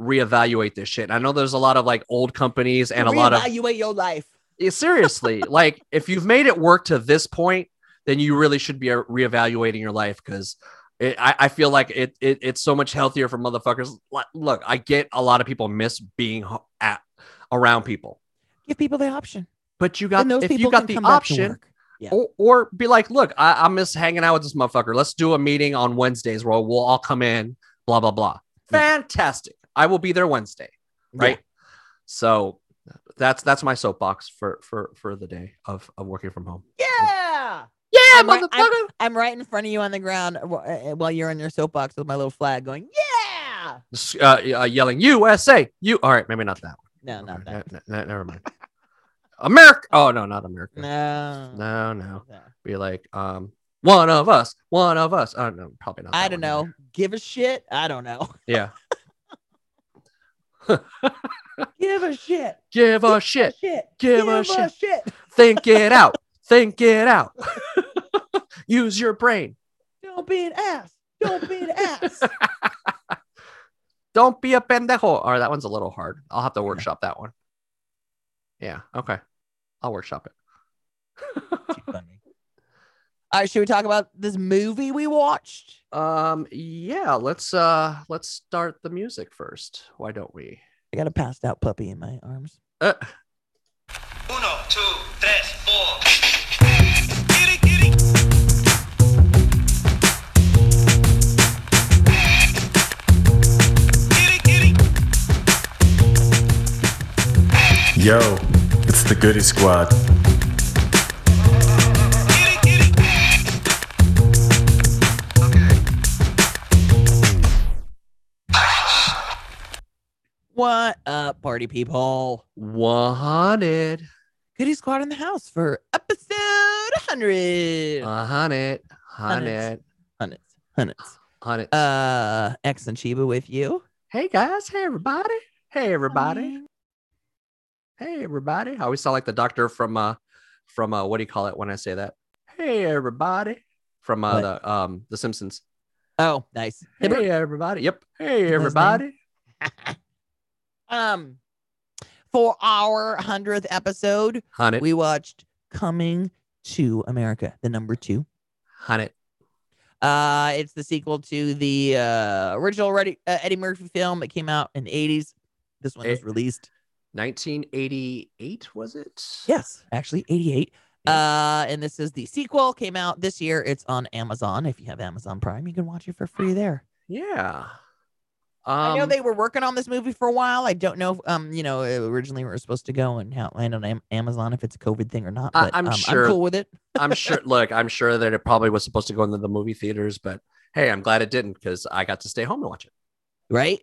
reevaluate this shit. I know there's a lot of like old companies and a lot of evaluate your life. seriously, like if you've made it work to this point, then you really should be uh, reevaluating your life because I, I feel like it, it it's so much healthier for motherfuckers. Look, I get a lot of people miss being at around people, Give people the option. But you got those if people you got the come back to option. Yeah. or, or be like, look, I, I miss hanging out with this motherfucker. Let's do a meeting on Wednesdays where we'll all come in. Blah blah blah. Yeah. Fantastic. I will be there Wednesday right so that's that's my soapbox for for for the day of of working from home Yeah. yeah I'm right- I'm right in front of you on the ground uh, while you're on your soapbox with my little flag going, yeah. uh, uh, yelling usa you all right maybe not that one. No, not Okay, that. ne- ne- never mind america oh no not america No. no no No. be like um one of us one of us I don't know, probably not I don't know. either. Give a shit. I don't know. yeah Give a shit. give a shit Shit. give a shit shit. think it out think it out use your brain Don't be an ass. Don't be an ass. Don't be a pendejo. All right, that one's a little hard. I'll have to workshop that one. Yeah. Okay. I'll workshop it. All right, should we talk about this movie we watched? um. Yeah. Let's uh. Let's start the music first. Why don't we? I got a passed out puppy in my arms. Uh, Uno, two, tres, four. Yo, it's the Goody Squad. Get it, get it. What up, party people? Wanted. Goody Squad in the house for episode 100. A hundred. Hundred. Hundreds. Hundreds. Hundred. Uh, X and Cheeba with you. hey guys. Hey everybody. Hey everybody. Hey everybody. I always sound like the doctor from uh from uh what do you call it when I say that? Hey everybody. From uh What? the um the Simpsons. Oh, nice. Hey everybody. Yep. Hey everybody. Um, for our 100th episode, Hundred. we watched Coming to America, the number two. Hundred. Uh, it's the sequel to the uh, original Eddie, uh, Eddie Murphy film that came out in the 80s. This one was Eh. released. 1988 was it? Yes, actually 88. Uh, and this is the sequel. Came out this year. It's on Amazon. If you have Amazon Prime, you can watch it for free there. Yeah. I know Um, they were working on this movie for a while. I don't know. If, um, you know, originally we were supposed to go and how land on Am- Amazon if it's a COVID thing or not. I- But I'm um, sure- I'm cool with it. I'm sure. Look, I'm sure that it probably was supposed to go into the movie theaters, but hey, I'm glad it didn't because I got to stay home and watch it. right?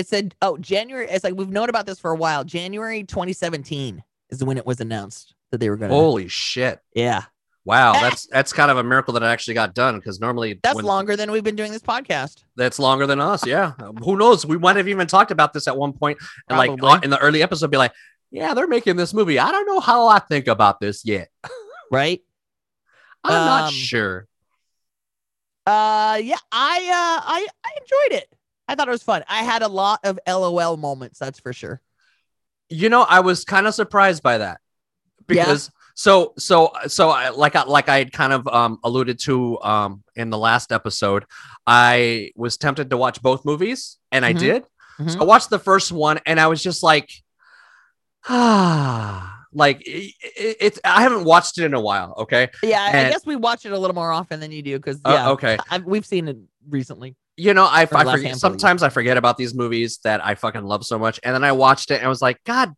It said, oh, January. It's like we've known about this for a while. January 2017 is when it was announced that they were going to. Holy shit! yeah. Wow, that's that's kind of a miracle that it actually got done because normally That's when- longer than we've been doing this podcast. That's longer than us. Yeah. Who knows? We might have even talked about this at one point, and like Probably. on- in the early episode, be like, "Yeah, they're making this movie. I don't know how I think about this yet. Right? I'm not Um, sure." Uh, yeah, I uh, I I enjoyed it. I thought it was fun. I had a lot of LOL moments. That's for sure. You know, I was kind of surprised by that Yeah. because so so so I, like I, like I had kind of um alluded to um in the last episode, I was tempted to watch both movies and I Mhm. did. Mhm. So I watched the first one and I was just like, ah, like it, it, it's I haven't watched it in a while. Okay, Yeah, I- I guess we watch it a little more often than you do because Uh, yeah, okay. I, we've seen it recently. You know, I, I forget, sometimes I forget about these movies that I fucking love so much, and then I watched it and I was like, God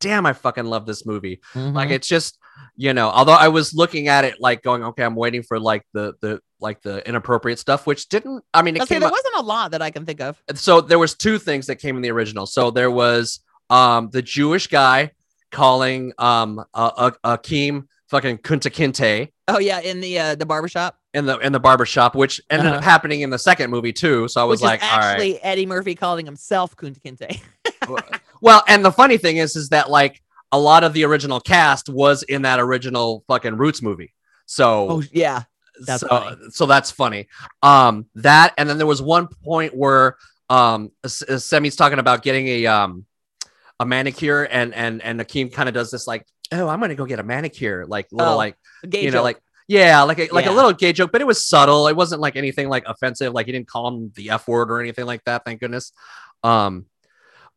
damn, I fucking love this movie. Like Mhm. it's just, you know, although I was looking at it like going, okay, I'm waiting for like the the like the inappropriate stuff, which didn't. I mean, it came there out, wasn't a lot that I can think of. so there was two things that came in the original. So there was um the Jewish guy calling um uh, uh, Akeem fucking Kunta Kinte Oh yeah, in the uh, the barbershop, in the in the barber shop, which ended Uh-huh. up happening in the second movie too. So I was which like, is all right. actually Eddie Murphy calling himself Kunta Kinte. Well, and the funny thing is, is that like a lot of the original cast was in that original fucking Roots movie. So, oh yeah, that's so, funny. so that's funny. Um, that and then there was one point where um S- Semmi's talking about getting a um a manicure, and and and Akeem kind of does this like, oh, I'm gonna go get a manicure, like little Oh, like you know like. Yeah, like a, like Yeah. a little gay joke, but it was subtle. It wasn't like anything like offensive. Like he didn't call him the F word or anything like that. Thank goodness. Um,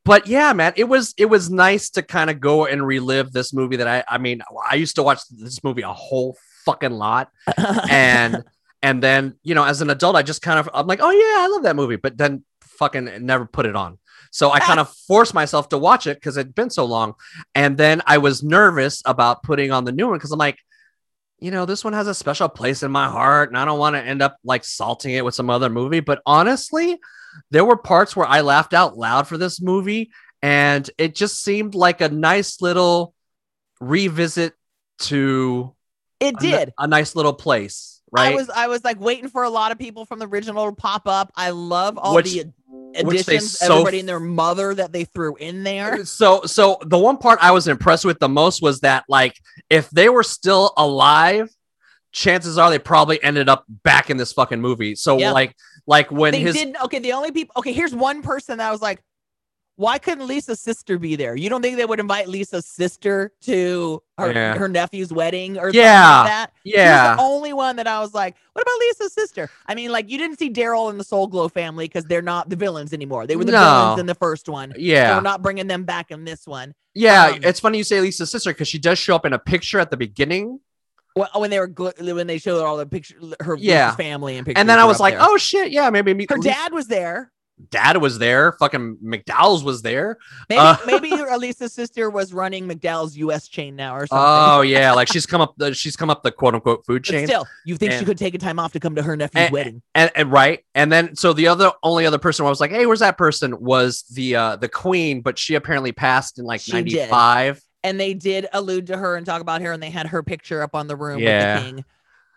but yeah, man, it was it was nice to kind of go and relive this movie that I I mean I used to watch this movie a whole fucking lot, and and then you know as an adult I just kind of I'm like oh yeah I love that movie, but then fucking never put it on. So I kind of forced myself to watch it because it'd been so long, and then I was nervous about putting on the new one because I'm like, you know, this one has a special place in my heart, and I don't want to end up like salting it with some other movie. But honestly, there were parts where I laughed out loud for this movie, and it just seemed like a nice little revisit to it did. a nice little place, right? I was I was like waiting for a lot of people from the original to pop up. I love all Which- the ad- which they additions, so everybody and their mother that they threw in there. so so the one part I was impressed with the most was that like if they were still alive, chances are they probably ended up back in this fucking movie. So Yeah. like like when They his didn't. Okay, the only people. Okay, here's one person that I was like, why couldn't Lisa's sister be there? You don't think they would invite Lisa's sister to her, Yeah. her nephew's wedding or Yeah. something like that? Yeah the only one that I was like, what about Lisa's sister? I mean, like you didn't see Daryl and the Soul Glo family because they're not the villains anymore. They were the No. villains in the first one. So yeah we're not bringing them back in this one. yeah. um, it's funny you say Lisa's sister because she does show up in a picture at the beginning, When, when they were gl- when they showed all the picture her Yeah. Family and pictures. and then I was like, there. oh shit, yeah, maybe me. her dad was there. Dad was there. Fucking McDowell's was there. Maybe Uh, maybe Elisa's sister was running McDowell's U.S. chain now or something. Oh yeah, like she's come up the she's come up the quote unquote food But chain. still, you think she could take a time off to come to her nephew's And- wedding? and, and right and then so the other only other person I was like hey where's that person was the uh the queen but she apparently passed in like She 95 And they did allude to her and talk about her, and they had her picture up on the room Yeah. with the king.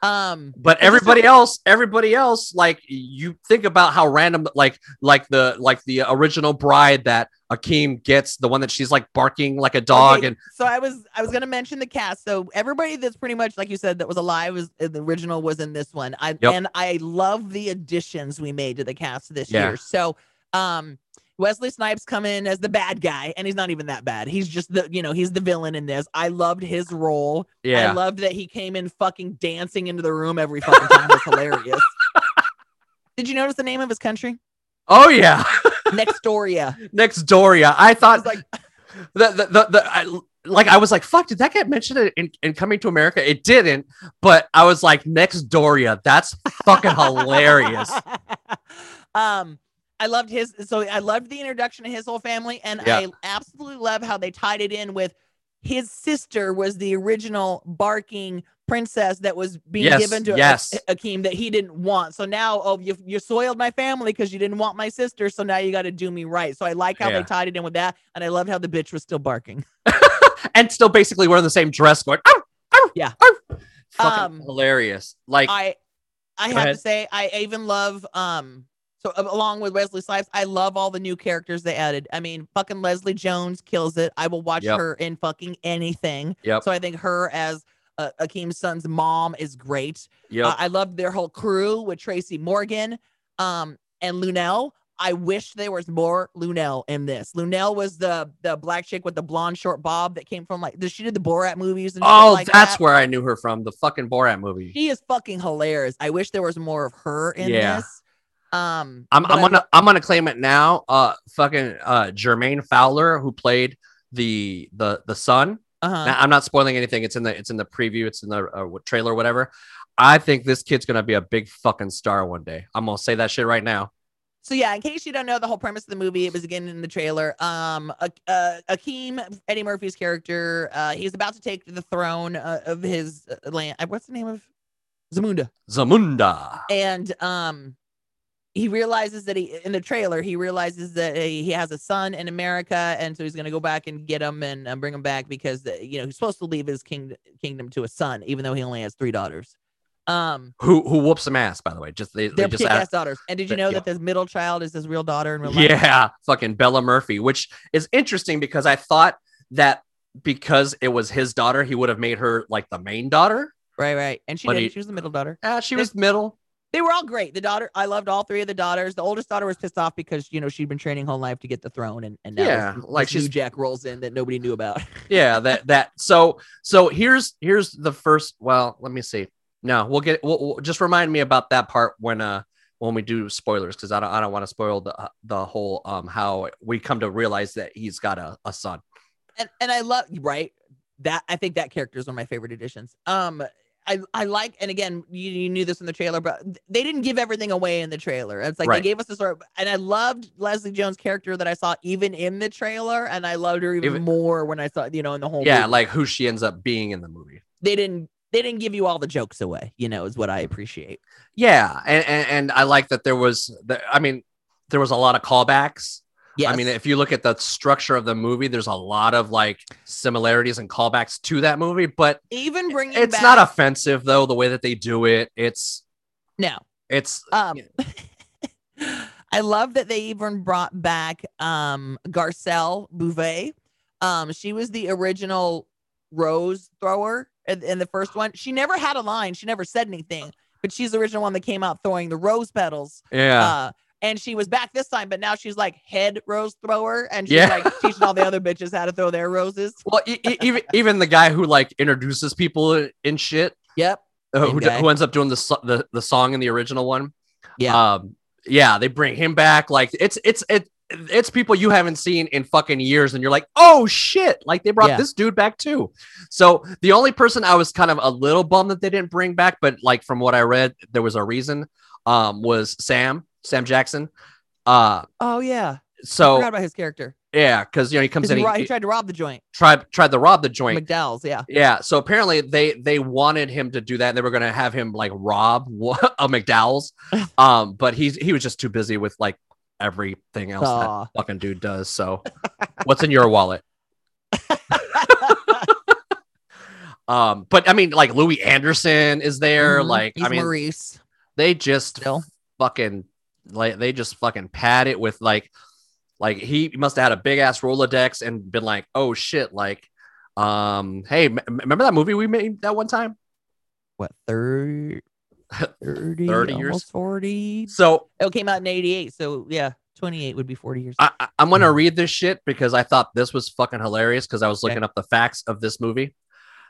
Um, but everybody else everybody else like you think about how random like like the like the original bride that Akeem gets the one that she's like barking like a dog Okay, and so I was I was gonna mention the cast. So everybody that's pretty much like you said that was alive was uh, the original was in this one. I Yep. and I love the additions we made to the cast this Yeah. year. So um Wesley Snipes come in as the bad guy, and he's not even that bad. He's just the you know he's the villain in this. I loved his role. Yeah, I loved that he came in fucking dancing into the room every fucking time. It was hilarious. Did you notice the name of his country? oh yeah Nextdoria. next Doria I I thought was like, the the, the, the I, like I was like, fuck, did that get mentioned in, in Coming to America? It didn't, but I was like, Nextdoria, that's fucking hilarious. um, I loved his. So I loved the introduction of his whole family, and Yeah. I absolutely love how they tied it in with his sister was the original barking princess that was being Yes, given to A- Akeem that he didn't want. So now, oh, you you soiled my family because you didn't want my sister. So now you got to do me right. So I like how Yeah. they tied it in with that, and I loved how the bitch was still barking. and still basically wearing the same dress, going, "Arr, arr, Yeah. arr." fucking Um, hilarious. Like, I I have ahead. to say I even love um so along with Wesley Snipes, I love all the new characters they added. I mean, fucking Leslie Jones kills it. I will watch Yep. her in fucking anything. Yep. So I think her as uh, Akeem's son's mom is great. Yeah. Uh, I love their whole crew with Tracy Morgan, um, and Luenell. I wish there was more Luenell in this. Luenell was the the black chick with the blonde short bob that came from like she did the Borat movies and oh, like that's that. where I knew her from, the fucking Borat movie. She is fucking hilarious. I wish there was more of her in Yeah. this. Um, I'm, I'm gonna I'm gonna claim it now. Uh, fucking uh, Jermaine Fowler, who played the the the son. uh-huh. Now, I'm not spoiling anything. It's in the it's in the preview. It's in the uh, trailer, whatever. I think this kid's gonna be a big fucking star one day. I'm gonna say that shit right now. So yeah, in case you don't know the whole premise of the movie, it was again in the trailer. Um, uh, uh, Akeem, Eddie Murphy's character, uh, he's about to take the throne uh, of his uh, land. uh, What's the name of Zamunda? Zamunda. And um, he realizes that he in the trailer he realizes that he he has a son in America, and so he's gonna go back and get him and uh, bring him back because uh, you know he's supposed to leave his king kingdom to a son, even though he only has three daughters. Um, Who who whoops some ass, by the way. Just they, they they're just kick-ass asked. daughters. And did you know yeah. that this middle child is his real daughter in real life? Yeah, fucking Bella Murphy, which is interesting because I thought that because it was his daughter, he would have made her like the main daughter. Right, right. And she did. he- She was the middle daughter. Ah, she was middle. They were all great. The daughter, I loved all three of the daughters. The oldest daughter was pissed off because you know she'd been training whole life to get the throne, and and now Yeah, this- like this new Jack rolls in that nobody knew about. Yeah, that that. So so here's here's the first. Well, let me see. No, we'll get. We'll, we'll- just remind me about that part when uh when we do spoilers because I don't I don't want to spoil the the whole um how we come to realize that he's got a, a son. and and I love right that I think that character is one of my favorite additions. Um, I I like and again you, you knew this in the trailer, but they didn't give everything away in the trailer. It's like Right. they gave us the sort of, and I loved Leslie Jones' character that I saw even in the trailer, and I loved her even, Even- more when I saw you know in the whole Yeah, movie. like who she ends up being in the movie. they didn't they didn't give you all the jokes away. You know, is what I appreciate. Yeah, and and, and I like that there was. The, I mean, there was a lot of callbacks. Yes. I mean, if you look at the structure of the movie, there's a lot of like similarities and callbacks to that movie, but even bringing it's back, not offensive though. The way that they do it, it's no. it's Um, I love that they even brought back um Garcelle Beauvais. Um, she was the original rose thrower in, in the first one. She never had a line. She never said anything, but she's the original one that came out throwing the rose petals. yeah. Uh, and she was back this time, but now she's like head rose thrower, and she's Yeah. like teaching all the other bitches how to throw their roses. well, e- e- even even the guy who like introduces people in shit, Yep. uh, who, who ends up doing the, so- the the song in the original one. Yeah. Um, yeah, they bring him back. Like it's it's it it's people you haven't seen in fucking years, and you're like, oh shit! Like they brought Yeah. this dude back too. So the only person I was kind of a little bummed that they didn't bring back, but like from what I read, there was a reason. Um, was Sam Sam Jackson. Uh, Oh yeah, so forgot about his character. yeah, because you know he comes in, he, he, ro- he tried to rob the joint, tried tried to rob the joint. McDowell's. Yeah, Yeah, so apparently they they wanted him to do that. And they were going to have him like rob a McDowell's, um, but he's he was just too busy with like everything else Aw. that fucking dude does. So, what's in your wallet? Um, but I mean, like Louie Anderson is there. Mhm. Like, He's I mean, Maurice. they just Still. fucking like they just fucking pad it with like like he must have had a big ass Rolodex and been like, oh shit, like, um, hey, m- remember that movie we made that one time? What 30, 30, 30 years? almost forty? So Oh, it came out in eighty eight. So yeah, twenty eight would be forty years. I, I'm gonna read this shit because I thought this was fucking hilarious because I was Okay. looking up the facts of this movie.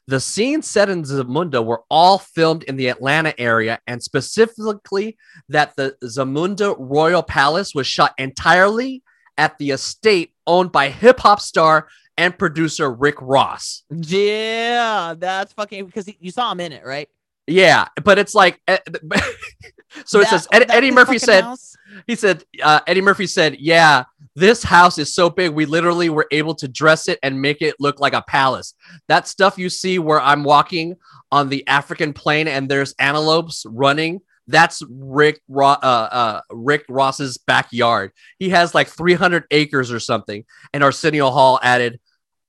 The scenes set in Zamunda were all filmed in the Atlanta area, and specifically that the Zamunda Royal Palace was shot entirely at the estate owned by hip hop star and producer Rick Ross. yeah, that's fucking because you saw him in it, right? Yeah, but it's like, eh, so it That- says Ed, Eddie Murphy said house? he said uh, Eddie Murphy said, "Yeah, this house is so big, we literally were able to dress it and make it look like a palace. That stuff you see where I'm walking on the African plain and there's antelopes running." That's Rick Ro- uh, uh, Rick Ross's backyard. He has like 300 acres or something. And Arsenio Hall added,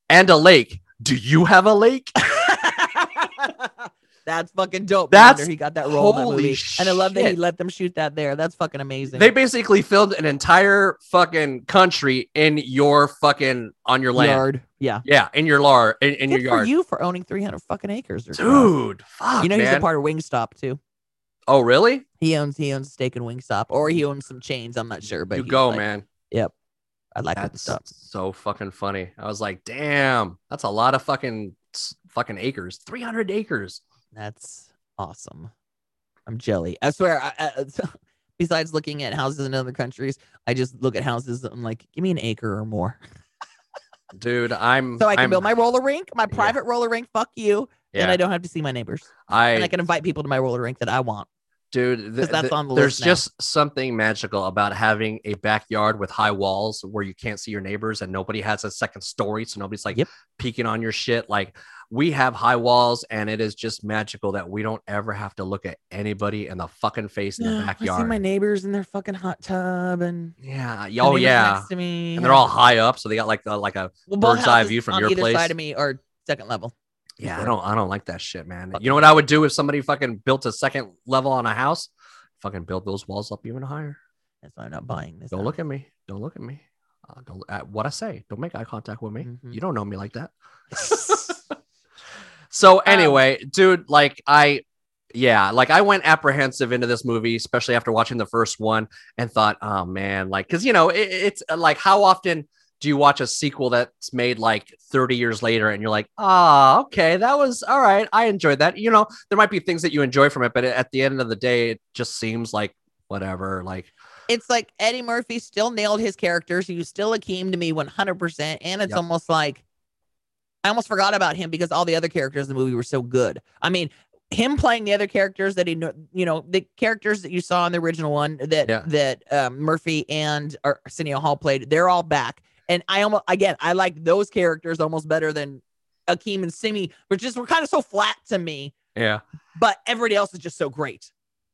"And a lake. Do you have a lake?" That's fucking dope. That's- he got that role in that movie, and I love that he let them shoot that there. That's fucking amazing. They basically filmed an entire fucking country in your fucking on your land. yard, yeah. Yeah, in your lar in, in your yard. for you for owning three hundred fucking acres, or. Dude, fuck, You know he's man. a part of Wingstop too. oh, really? He owns he owns a stake in Wingstop, or he owns some chains. I'm not sure, but you go, like, man. Yep. I like That's stuff. so fucking funny. I was like, damn, that's a lot of fucking fucking acres. 300 acres. That's awesome. I'm jelly. I swear. I, I, besides looking at houses in other countries, I just look at houses. and I'm like, give me an acre or more, Dude, I'm so I can I'm, build my roller rink, my Yeah. private roller rink. Fuck you, and I don't have to see my neighbors, I, and I can invite people to my roller rink that I want. dude, th- that's th- on the there's just something magical about having a backyard with high walls where you can't see your neighbors and nobody has a second story, so nobody's like Yep. peeking on your shit. Like we have high walls, and it is just magical that we don't ever have to look at anybody in the fucking face in the backyard. I see my neighbors in their fucking hot tub, and Yeah. Oh yeah. next to me, And they're all high up, so they got like the like a well, bird's eye view from on your place. side of me are second level. yeah. I don't I don't like that shit, man. You know what I would do if somebody fucking built a second level on a house? Fucking build those walls up even higher. That's why I'm not buying this. Don't house. look at me. Don't look at me. Uh, don't at what I say. Don't make eye contact with me. Mhm. You don't know me like that. so anyway, dude, like I yeah, like I went apprehensive into this movie, especially after watching the first one, and thought, oh man, like, because you know, it, it's uh, like, how often do you watch a sequel that's made like 30 years later, and you're like, ah, okay, that was all right, I enjoyed that. You know, there might be things that you enjoy from it, but at the end of the day, it just seems like whatever. Like, it's like Eddie Murphy still nailed his characters. He was still Akeem to me 100%. And it's Yep. almost like I almost forgot about him because all the other characters in the movie were so good. I mean, him playing the other characters that he, you know, the characters that you saw in the original one that Yeah. that um, Murphy and Arsenio Hall played, they're all back. And I almost again, I like those characters almost better than Akeem and Semmi, which just were kind of so flat to me. yeah. But everybody else is just so great.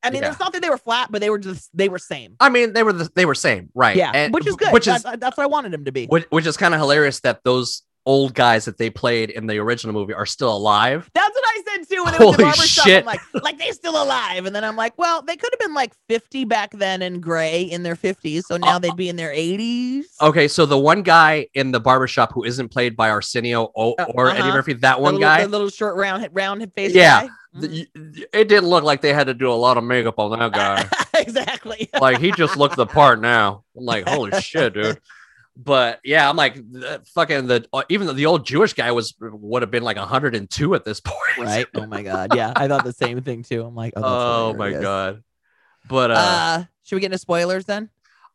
I mean, Yeah. it's not that they were flat, but they were just they were same. I mean, they were the, they were same, right? Yeah, And- which is good. Which is that's, that's what I wanted him to be. which, which is kind of hilarious that those old guys that they played in the original movie are still alive. That's what I said too. When went to Holy barbershop, shit. I'm like, like they still alive. And then I'm like, well, they could have been like 50 back then and gray in their 50s. So now Uh, they'd be in their 80s. Okay, so the one guy in the barbershop who isn't played by Arsenio o- Uh, or Eddie uh-huh. Murphy, that The one little, guy, the little short round round face. Yeah. guy. the- y- it didn't look like they had to do a lot of makeup on that guy. exactly. like he just looked the part now. I'm like, holy shit, dude. But yeah, I'm like, th- fucking the uh, even the, the old Jewish guy was would have been like 102 at this point. right. Oh my god. Yeah, I thought the same thing too. I'm like, oh, Oh, my god. But uh, Uh, should we get into spoilers then?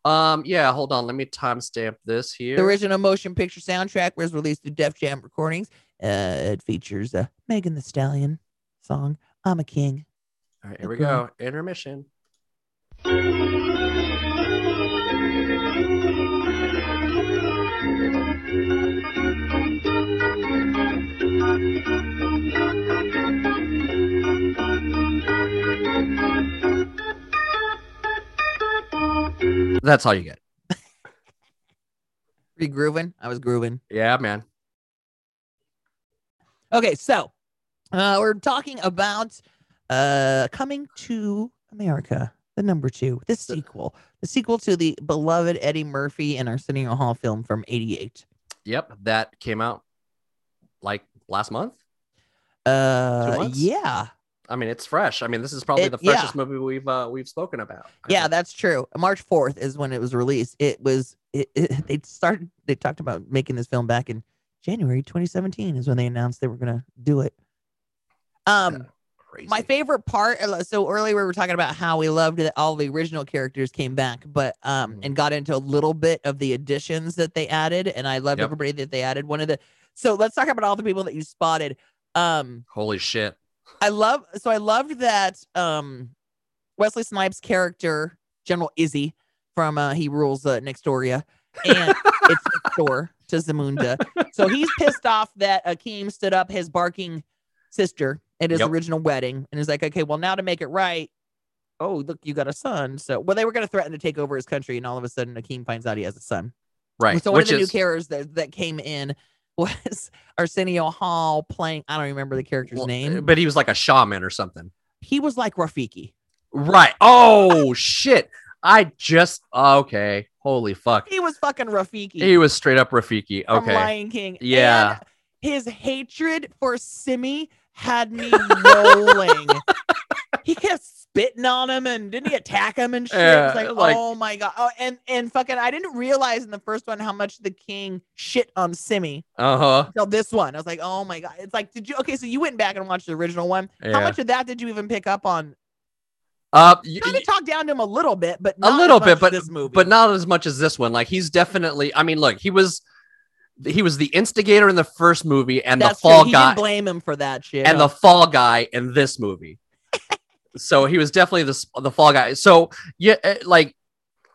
um, yeah, hold on, let me timestamp this here. The original motion picture soundtrack was released through Def Jam Recordings. Uh, it features uh, Megan Thee Stallion song "I'm a King." All right, here we go. Intermission. That's all you get. Were you grooving? I was grooving. Yeah, man. Okay, so uh, we're talking about uh, coming to America, the number two, the sequel, the sequel to the beloved Eddie Murphy and Arsenio Hall film from '88. Yep, that came out like last month. Uh, yeah, I mean, it's fresh. I mean, this is probably It- the yeah. freshest movie we've uh, we've spoken about. I yeah, think. that's true. March 4th is when it was released. It was it, it they started they talked about making this film back in January 2017 is when they announced they were gonna do it. Um. crazy. My favorite part. uh, So earlier we were talking about how we loved that all the original characters came back, but um, Mhm. and got into a little bit of the additions that they added, and I loved Yep. everybody that they added. One of the so let's talk about all the people that you spotted. Um, Holy shit. I love so I loved that um, Wesley Snipes' character General Izzy from uh, He Rules uh, Nextdoria, and it's next door to Zamunda. So he's pissed off that Akeem stood up his barking sister at his Yep. original wedding and is like, okay, well, now to make it right, oh, look, you got a son. So, well, they were going to threaten to take over his country, and all of a sudden, Akeem finds out he has a son. Right. So, one Which of the is new characters that, that came in was Arsenio Hall playing, I don't remember the character's well, name. but he was like a shaman or something. He was like Rafiki. Right. Oh shit. I just okay. Holy fuck. He was fucking Rafiki. He was straight up Rafiki. from Okay. Lion King. Yeah. And his hatred for Semmi had me rolling. he kept spitting on him and didn't he attack him and shit? Yeah, it's like, like- oh my god. Oh, and and fucking I didn't realize in the first one how much the king shit on Semmi Uh-huh. until this one. I was like, oh my god. It's like, did you okay? So you went back and watched the original one. How much of that did you even pick up on? Uh y- Kind of talked down to him a little bit, but a not as little much bit, but this movie. but not as much as this one. Like he's definitely. I mean, look, he was he was the instigator in the first movie and that's the fall guy blame him for that shit. and the fall guy in this movie. So he was definitely the the fall guy. So yeah, uh, like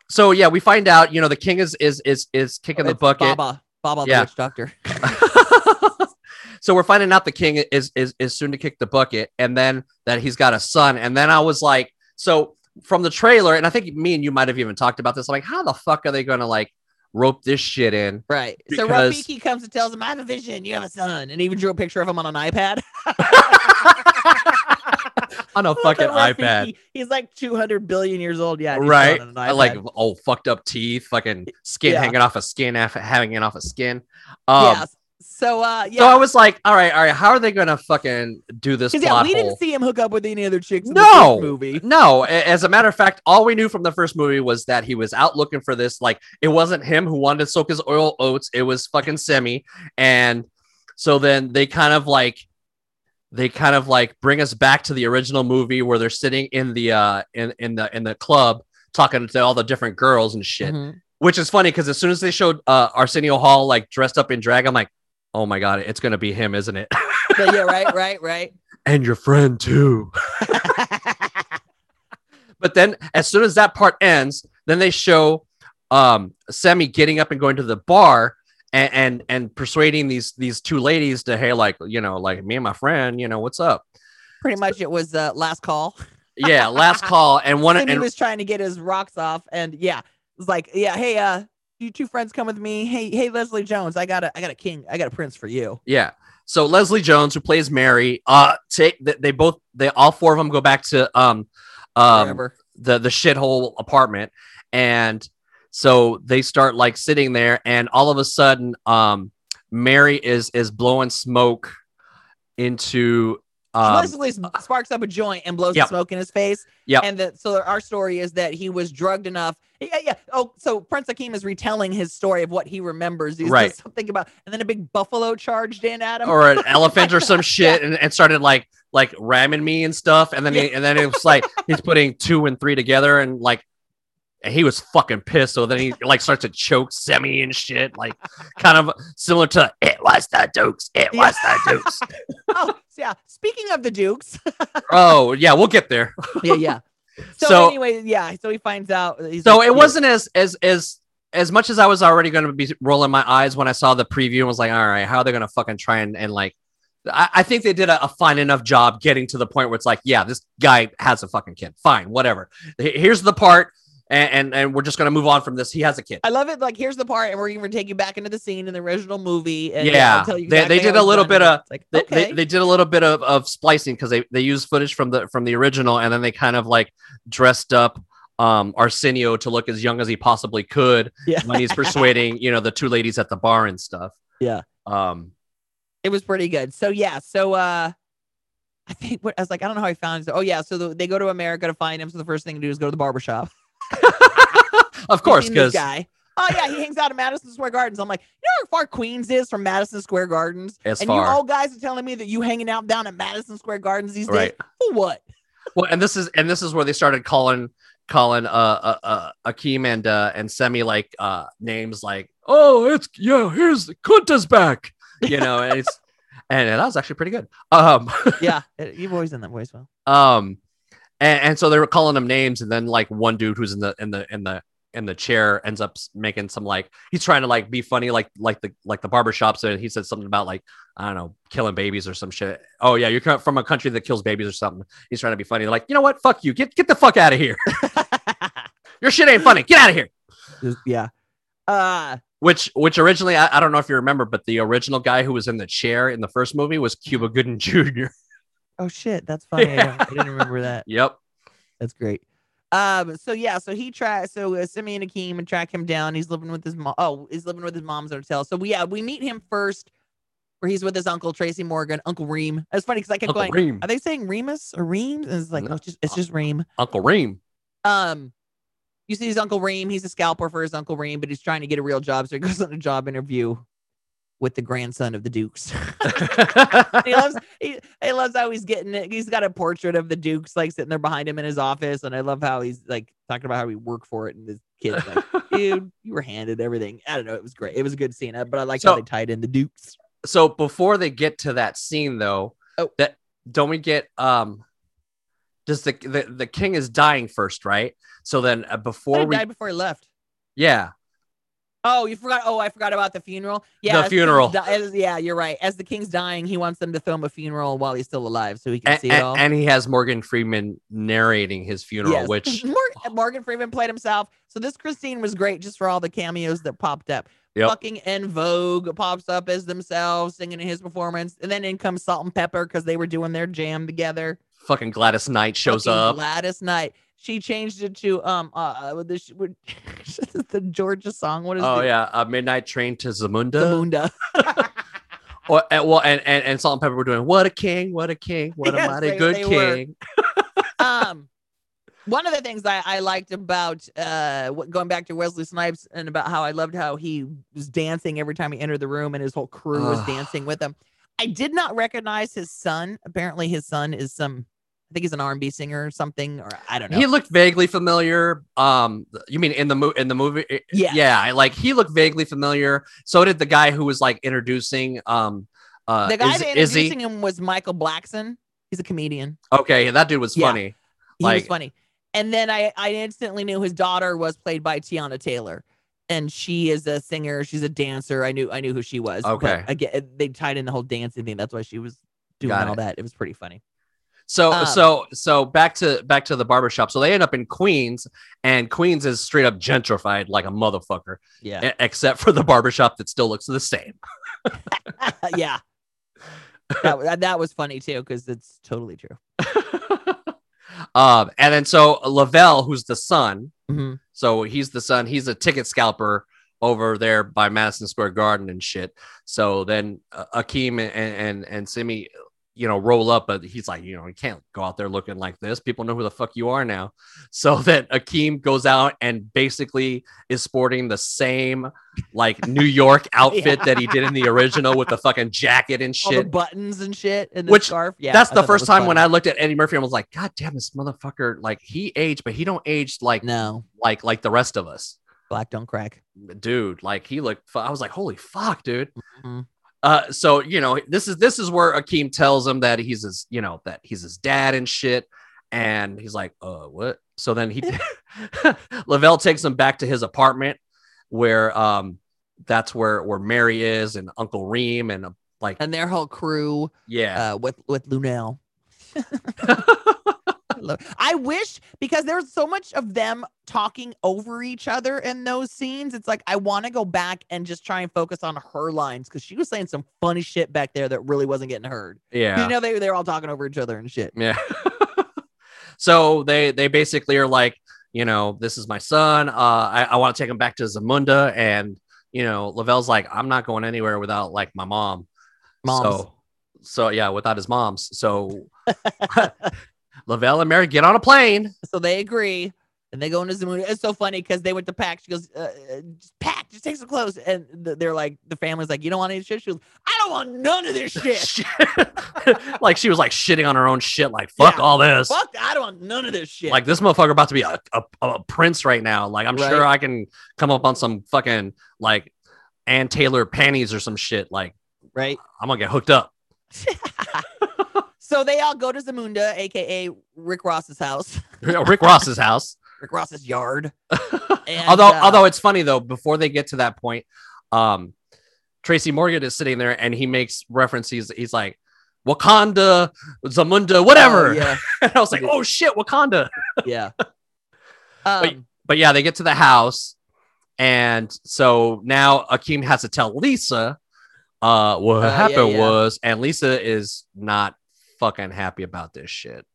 so yeah, we find out you know the king is is is is kicking the bucket. Baba, Baba Yeah. the witch doctor. so we're finding out the king is is is soon to kick the bucket, and then that he's got a son. And then I was like, so from the trailer, and I think me and you might have even talked about this. I'm like, how the fuck are they gonna like rope this shit in? Right. So Because- Rafiki comes and tells him, I have a vision. You have a son. And even drew a picture of him on an iPad. On a fucking iPad. Rafiki. He's like 200 billion years old. Yeah. right? I like oh fucked up teeth, fucking skin Yeah. hanging off of skin, hanging off of skin. Um, yeah. So, uh, So I was like, all right, all right, how are they gonna fucking do this? plot yeah, we hole? didn't see him hook up with any other chicks in No. the first movie. No, as a matter of fact, all we knew from the first movie was that he was out looking for this. Like, it wasn't him who wanted to soak his oil oats; it was fucking Semmi. And so then they kind of like, they kind of like bring us back to the original movie where they're sitting in the uh in in the in the club talking to all the different girls and shit. Mhm. Which is funny because as soon as they showed uh Arsenio Hall like dressed up in drag, I'm like, oh my god, it's gonna be him, isn't it? But yeah, right, right, right. and your friend too. But then as soon as that part ends, then they show um Semmi getting up and going to the bar and and, and persuading these these two ladies to hey like you know like me and my friend you know what's up Pretty much it was uh, last call. yeah last call and one And he was trying to get his rocks off. And yeah, it was like, yeah, hey, uh, you two friends come with me. Hey, hey, Leslie Jones, I got a, I got a king, I got a prince for you. yeah so Leslie Jones who plays Mary uh take they, they both they all four of them go back to um um Forever. the the shithole apartment and so they start like sitting there and all of a sudden um mary is is blowing smoke into um Leslie sparks up a joint and blows Yep. the smoke in his face. Yeah, And that so our story is that he was drugged enough. Yeah, yeah. Oh, so Prince Akeem is retelling his story of what he remembers. He's Right. something about, and then a big buffalo charged in at him. or an elephant or some shit and, and started like like ramming me and stuff and then he, and then it was like he's putting two and three together and like and he was fucking pissed so then he like starts to choke semi and shit like kind of similar to it was the dukes it was the dukes oh, yeah. Speaking of the Dukes. oh yeah we'll get there yeah, yeah. So, So- anyway, yeah. So he finds out. So like, it wasn't as as as as much as I was already going to be rolling my eyes when I saw the preview and was like, all right, how are they going to fucking try and, and like I, I think they did a, a fine enough job getting to the point where it's like, yeah, this guy has a fucking kid. Fine, whatever. Here's the part, and and, and we're just gonna move on from this. He has a kid. I love it. Like, here's the part, and we're even take you back into the scene in the original movie. And Yeah, I'll tell you they- they did a little bit of- like, They, okay. they, they did a little bit of, of splicing because they, they used footage from the from the original and then they kind of like dressed up um Arsenio to look as young as he possibly could yeah. when he's persuading you know the two ladies at the bar and stuff. Yeah. Um. it was pretty good. So yeah, so uh I think what I was like, I don't know how I found it. Oh yeah, so the, they go to America to find him. So the first thing to do is go to the barbershop. of course, because guy. Oh yeah, he hangs out at Madison Square Gardens. I'm like, you know how far Queens is from Madison Square Gardens? It's and far. you old guys are telling me that you hanging out down at Madison Square Gardens these Right. days. For what? well, and this is and this is where they started calling calling uh uh, uh Akeem and uh and Semmi like uh names like oh it's yeah here's Kunta's back you know and it's and that was actually pretty good um yeah, you've always done that voice well. um and, and so they were calling them names and then like one dude who's in the in the in the in the chair ends up making some like he's trying to like be funny like like the like the barbershop and he said something about like i don't know killing babies or some shit. Oh yeah you're from a country that kills babies or something. He's trying to be funny. They're like you know what? Fuck you. Get get the fuck out of here. Your shit ain't funny. Get out of here yeah. Uh which which originally I, I don't know if you remember but the original guy who was in the chair in the first movie was cuba gooding jr oh shit, that's funny. I, I didn't remember that. yep That's great. Um. So yeah. So he tries. So uh, Simeon and Akeem and track him down. He's living with his mom. Oh, he's living with his mom's hotel. So we yeah we meet him first, where he's with his uncle Tracy Morgan, Uncle Reem. It's funny because I kept uncle going. reem Are they saying Remus or Reem? And it's like No. no, it's just it's just Reem. uncle reem Um. You see his Uncle Reem. He's a scalper for his Uncle Reem, but he's trying to get a real job. So he goes on a job interview with the grandson of the Dukes. he loves he, he loves how he's getting it. He's got a portrait of the Dukes like sitting there behind him in his office, and I love how he's like talking about how he worked for it, and this kid's like, "Dude, you were handed everything." I don't know. It was great. It was a good scene, but I like how they tied in the Dukes. so before they get to that scene though Oh. that don't we get um does the the, the king is dying first right so then uh, before he we died before he left. yeah Oh, you forgot. Oh, I forgot about the funeral. Yeah, king's funeral. di- as- yeah, you're right. As the king's dying, he wants them to film a funeral while he's still alive, so he can and, see it all. and, and he has morgan freeman narrating his funeral Yes. which Mor- Morgan Freeman played himself. So this Christine was great just for all the cameos that popped up. Yep. Fucking En Vogue pops up as themselves singing in his performance, and then in comes Salt-N-Pepa because they were doing their jam together. fucking gladys knight shows Fucking up Gladys Knight. She changed it to um uh with the the Georgia song. What is oh it? yeah a midnight train to zamunda Zamunda. or and, well and, and and salt-n-pepa were doing what a king what a king what Yes, a mighty they- good they king um one of the things I, I liked about uh going back to Wesley Snipes and about how I loved how he was dancing every time he entered the room and his whole crew was dancing with him. I did not recognize his son. Apparently his son is some I think he's an R&B singer or something or I don't know. He looked vaguely familiar. Um, you mean in the mo- in the movie? Yeah. yeah. I Like he looked vaguely familiar. So did the guy who was like introducing. Um, uh, the guy Iz- that Izzy. introducing him was Michael Blackson. He's a comedian. Okay, that dude was Yeah. funny. He was funny. And then I, I instantly knew his daughter was played by Teyana Taylor. And she is a singer. She's a dancer. I knew I knew who she was. but Okay. again, they tied in the whole dancing thing. That's why she was doing Got all it. that. It was pretty funny. So Um, so so back to back to the barbershop. So they end up in Queens, and Queens is straight up gentrified like a motherfucker, Yeah. e- except for the barbershop that still looks the same. yeah. That, that was funny too, because it's totally true. um, and then so Lavelle, who's the son, Mhm. So he's the son. He's a ticket scalper over there by Madison Square Garden and shit. So then uh, Akeem and, and and Semmi, you know, roll up, but he's like, you know, you can't go out there looking like this. People know who the fuck you are now. So then Akeem goes out and basically is sporting the same like New York outfit Yeah. that he did in the original with the fucking jacket and All the shit. buttons and shit and the Which- scarf. Yeah. That's I the that first time when. I looked at Eddie Murphy and was like, God damn, this motherfucker, like he aged, but he don't age like No, like like the rest of us black don't crack. dude like he looked i was like holy fuck dude Mhm. Uh so you know this is this is where akeem tells him that he's his you know that he's his dad and shit and he's like uh what so then he lavelle takes him back to his apartment where um that's where where mary is and uncle reem and a Like, and their whole crew yeah. uh, with with Luenell. I love- I wish because there's so much of them talking over each other in those scenes. It's like I want to go back and just try and focus on her lines because she was saying some funny shit back there that really wasn't getting heard. yeah. You know, they they're all talking over each other and shit. Yeah. so they they basically are like, you know, this is my son. Uh, I, I want to take him back to Zamunda, and you know, Lavelle's like, I'm not going anywhere without like my mom. Moms. So, so yeah, without his moms. So Lavelle and Mary get on a plane. So they agree. And they go into the Zamunda. It's so funny because they went to pack. She goes, uh, uh, just pack, just take some clothes. And th- they're like, the family's like, you don't want any shit? She goes, I don't want none of this shit. like she was like shitting on her own shit. Like fuck Yeah. all this. Fuck, I don't want none of this shit. Like this motherfucker about to be a, a, a prince right now. Like I'm sure I can come up on some fucking like Ann Taylor panties or some shit. Like right? I'm gonna get hooked up. so they all go to Zamunda, aka Rick Ross's house, Rick Ross's house. Rick Ross's yard. And, although uh, although it's funny though, before they get to that point, um, Tracy Morgan is sitting there and he makes references. He's like, Wakanda, Zamunda, whatever. Oh, yeah, and I was like, oh shit, Wakanda. yeah. But- Um, But yeah, they get to the house, and so now Akeem has to tell Lisa uh what Uh, yeah, happened yeah. was, and Lisa is not fucking happy about this shit.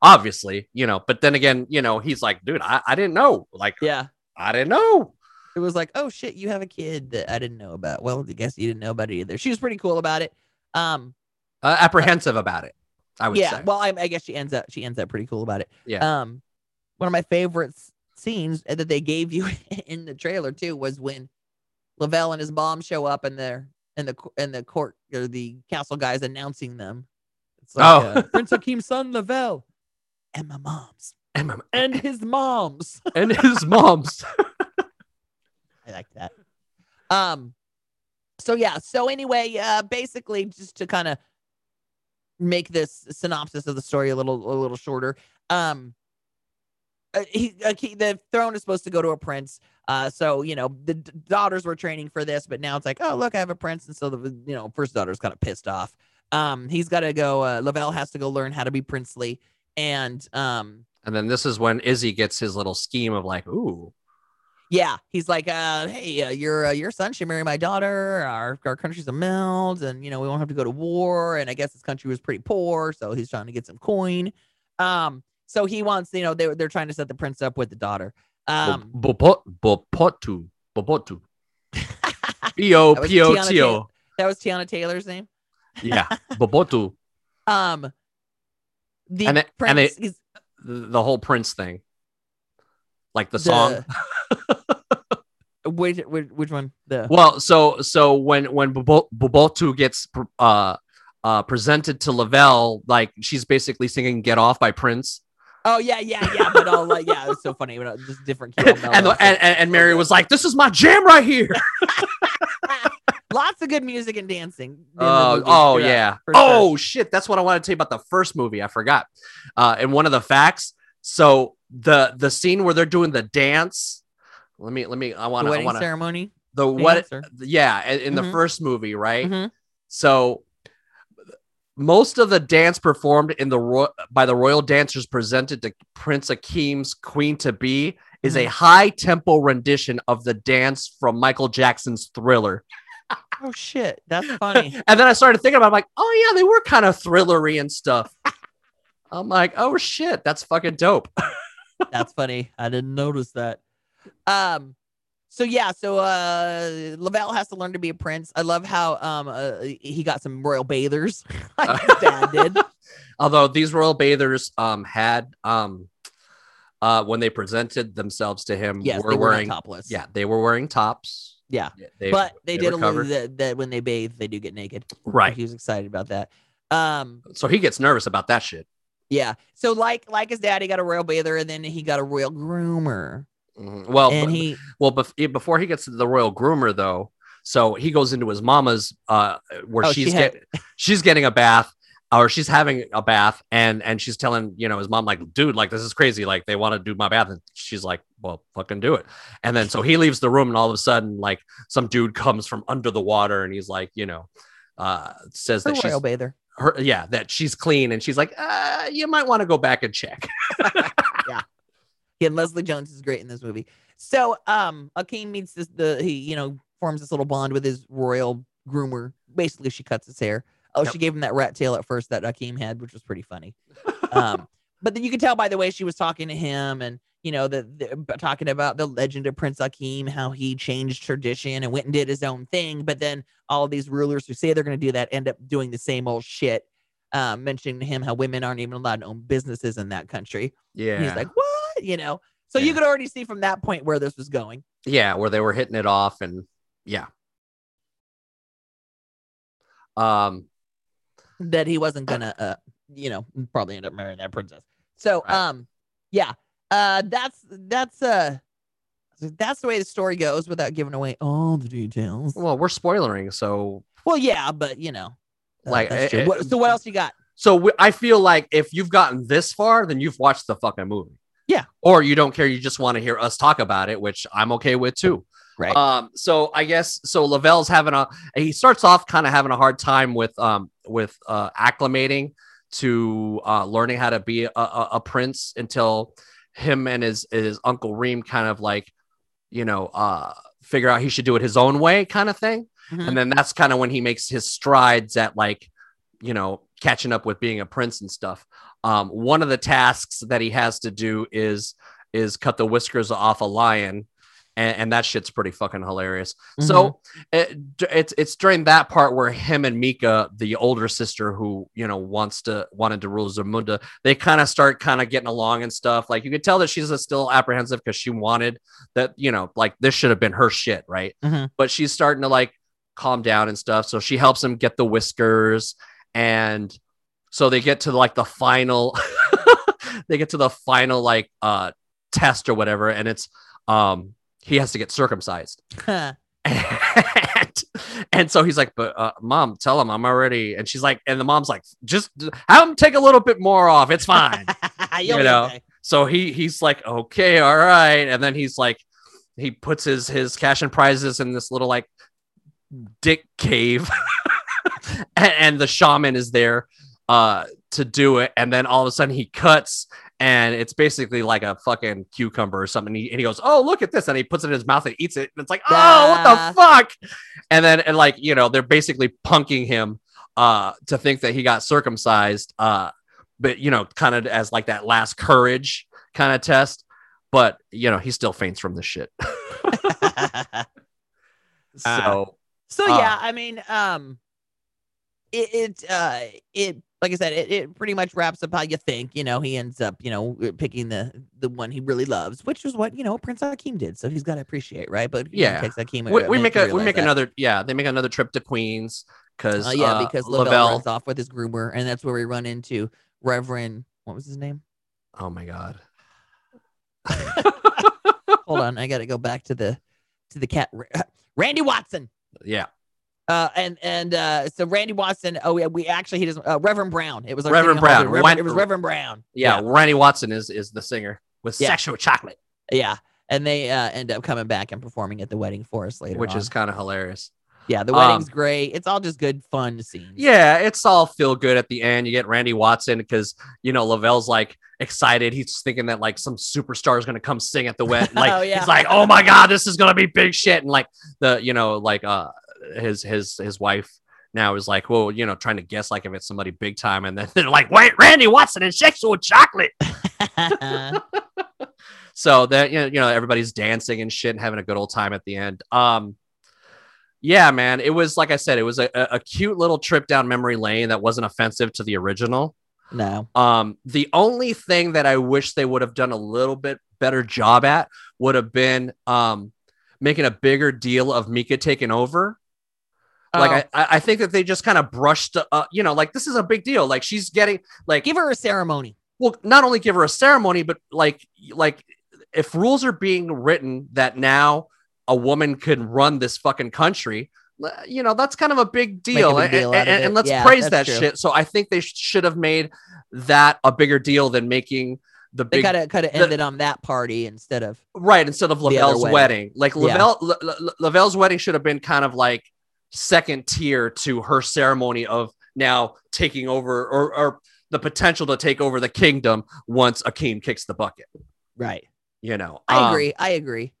Obviously, you know, but then again, you know, he's like, dude, I, I didn't know. Like, yeah. I didn't know. It was like, oh shit, you have a kid that I didn't know about. Well, I guess you didn't know about it either. She was pretty cool about it. Um, Uh, apprehensive about it, I would yeah. say. Well, I, I guess she ends up she ends up pretty cool about it. Yeah. Um, one of my favorite scenes that they gave you in the trailer too was when Lavelle and his mom show up and they're in the in the court or the castle guys announcing them. It's like, Oh. uh, Prince Akeem's son Lavelle and my mom's and, my, and his mom's. and his mom's. I like that. Um, so yeah. So anyway, uh, basically, just to kind of make this synopsis of the story a little a little shorter. Um, uh, he, uh, he the throne is supposed to go to a prince. Uh, so you know the d- daughters were training for this, but now it's like, oh look, I have a prince, and so the you know first daughter's kind of pissed off. Um, he's got to go. Uh, Lavelle has to go learn how to be princely, and um, and then this is when Izzi gets his little scheme of like, ooh, Yeah, he's like, uh, hey, uh, your uh, your son should marry my daughter. Our our country's a meld, and you know we won't have to go to war. And I guess this country was pretty poor, so he's trying to get some coin. Um, so he wants, you know, they they're trying to set the prince up with the daughter. Um, Bopotu, Bopotu, Bopotu, P O P O T O. that was Teyana Taylor's name. Yeah, Bobotu. Um, the And prince and they- is the, the whole Prince thing, like the song. which, which which one? The Well, so so when when Bobo- Bobotu gets uh uh presented to Lavelle, like she's basically singing "Get Off" by Prince, oh yeah yeah yeah, but all like yeah, it's so funny. But uh, just different. key and, on and, and and Mary was like, "This is my jam right here." Lots of good music and dancing. in the Oh, yeah, Oh shit, that's what I wanted to tell you about the first movie. I forgot. Uh, and one of the facts. So the the scene where they're doing the dance. Let me let me. I want to. I wedding want to. ceremony. The what? Yeah, in, in the first movie, right? Mhm. So most of the dance performed in the ro- by the royal dancers presented to Prince Akeem's Queen to Be is Mm-hmm. a high tempo rendition of the dance from Michael Jackson's Thriller. Oh shit, that's funny. and then I started thinking about, it, I'm like, oh yeah, they were kind of thrillery and stuff. I'm like, oh shit, that's fucking dope. that's funny. I didn't notice that. Um, so yeah, so uh, Lavelle has to learn to be a prince. I love how um uh, he got some royal bathers, like his dad did. Although these royal bathers um had um uh when they presented themselves to him Yes, were they were wearing topless. yeah they were wearing tops Yeah. they, but they, did were allude covered. that, that when they bathe, they do get naked. right He was excited about that. Um, so he gets nervous about that shit yeah. So like like his dad, he got a royal bather, and then he got a royal groomer, Mhm. well and he well bef- before he gets to the royal groomer though so he goes into his mama's uh where Oh, she she's had- get, she's getting a bath or she's having a bath and and she's telling you know his mom like dude like this is crazy like they want to do my bath and she's like well fucking do it and then so he leaves the room and all of a sudden like some dude comes from under the water and he's like you know uh says Her that she's royal bather. her yeah that she's clean and she's like uh you might want to go back and check Yeah, and Leslie Jones is great in this movie. So, um, Akeem meets this the he you know forms this little bond with his royal groomer. Basically, she cuts his hair. Oh, Yep. she gave him that rat tail at first that Akeem had, which was pretty funny. Um, but then you could tell by the way she was talking to him, and you know the, the talking about the legend of Prince Akeem, how he changed tradition and went and did his own thing. But then all these rulers who say they're going to do that end up doing the same old shit. Um, mentioning to him how women aren't even allowed to own businesses in that country. yeah And he's like, what? You know, so you could already see from that point where this was going. yeah where they were hitting it off and yeah um That he wasn't gonna, uh, you know, probably end up marrying that princess. So, Right. um, yeah, uh, that's that's uh, that's the way the story goes without giving away all the details. well we're spoilering so Well, yeah, but you know, uh, Like, that's eh, eh, so what else you got? So I feel like if you've gotten this far, then you've watched the fucking movie. Yeah. Or you don't care. You just want to hear us talk about it, which I'm okay with too. Right. Um. So I guess so. Lavelle's having a. He starts off kind of having a hard time with um with uh acclimating to uh learning how to be a, a, a prince until him and his his uncle Reem kind of like you know uh figure out he should do it his own way kind of thing Mhm. and then that's kind of when he makes his strides at like you know catching up with being a prince and stuff um one of the tasks that he has to do is is cut the whiskers off a lion and, and that shit's pretty fucking hilarious so it, it's it's during that part where him and Meeka, the older sister who you know wants to wanted to rule Zamunda, they kind of start kind of getting along and stuff. Like you could tell that she's still apprehensive because she wanted that you know like this should have been her shit, right? Mhm. But she's starting to like calm down and stuff. So she helps him get the whiskers, and so they get to like the final, they get to the final like uh test or whatever, and it's um he has to get circumcised and, and so he's like, but uh, mom, tell him I'm already. And she's like, and the mom's like, just have him take a little bit more off. It's fine. You know. okay. so he he's like, okay, all right. And then he's like, he puts his his cash and prizes in this little like dick cave, and, and the shaman is there uh to do it. And then all of a sudden he cuts. And it's basically like a fucking cucumber or something. And he, and he goes, "Oh, look at this!" And he puts it in his mouth and eats it. And it's like, "Oh, what the fuck!" And then, and like you know, they're basically punking him uh to think that he got circumcised uh but you know kind of as like that last courage kind of test but you know he still faints from the shit so So Uh, yeah, I mean, um, it it uh it like I said, it, it pretty much wraps up how you think. You know, he ends up you know picking the the one he really loves, which is what you know Prince Akeem did. So he's got to appreciate, right? But know, Yeah. takes Akeem. we, we make a we make that. another yeah they make another trip to queens because Uh, yeah, because Lavelle, Lavelle runs off with his groomer, and that's where we run into Reverend. What was his name? oh my god Hold on, I got to go back to the to the cat. Randy Watson. yeah Uh, and and uh, so Randy Watson. Oh yeah, we actually he doesn't. Uh, Reverend Brown. It was Reverend Brown. Reverend- Wen- it was Reverend Brown. yeah, randy watson is is the singer with Yeah. sexual chocolate yeah. And they uh, end up coming back and performing at the wedding for us later. which on. is kind of hilarious yeah, the um, wedding's great. It's all just good fun scenes. Yeah, it's all feel good at the end. You get Randy Watson because you know Lavelle's like excited. He's thinking that like some superstar is gonna come sing at the wedding. Like Oh, yeah. he's like, oh my god, this is gonna be big shit. And like the you know like uh his his his wife now is like, well, you know, trying to guess like if it's somebody big time, and then they're like, wait, Randy Watson and sexual chocolate. So that you know, everybody's dancing and shit and having a good old time at the end. Um, yeah, man, it was like I said, it was a, a a cute little trip down memory lane that wasn't offensive to the original. no. Um, the only thing that I wish they would have done a little bit better job at would have been um making a bigger deal of Meeka taking over. Like I, I I think that they just kind of brushed, uh, you know, like this is a big deal. Like she's getting like give her a ceremony. well not only give her a ceremony but like like if rules are being written that now a woman can run this fucking country you know that's kind of a big deal, big deal and, and- and let's Yeah, praise that true. shit so i think they sh- should have made that a bigger deal than making the They big kind of ended on that party instead of right instead of Lavelle's wedding. wedding. Like Yeah. Lavelle, La- La- Lavelle's wedding should have been kind of like second tier to her ceremony of now taking over or, or the potential to take over the kingdom once Akeem kicks the bucket. Right. You know, I Um, agree. I agree.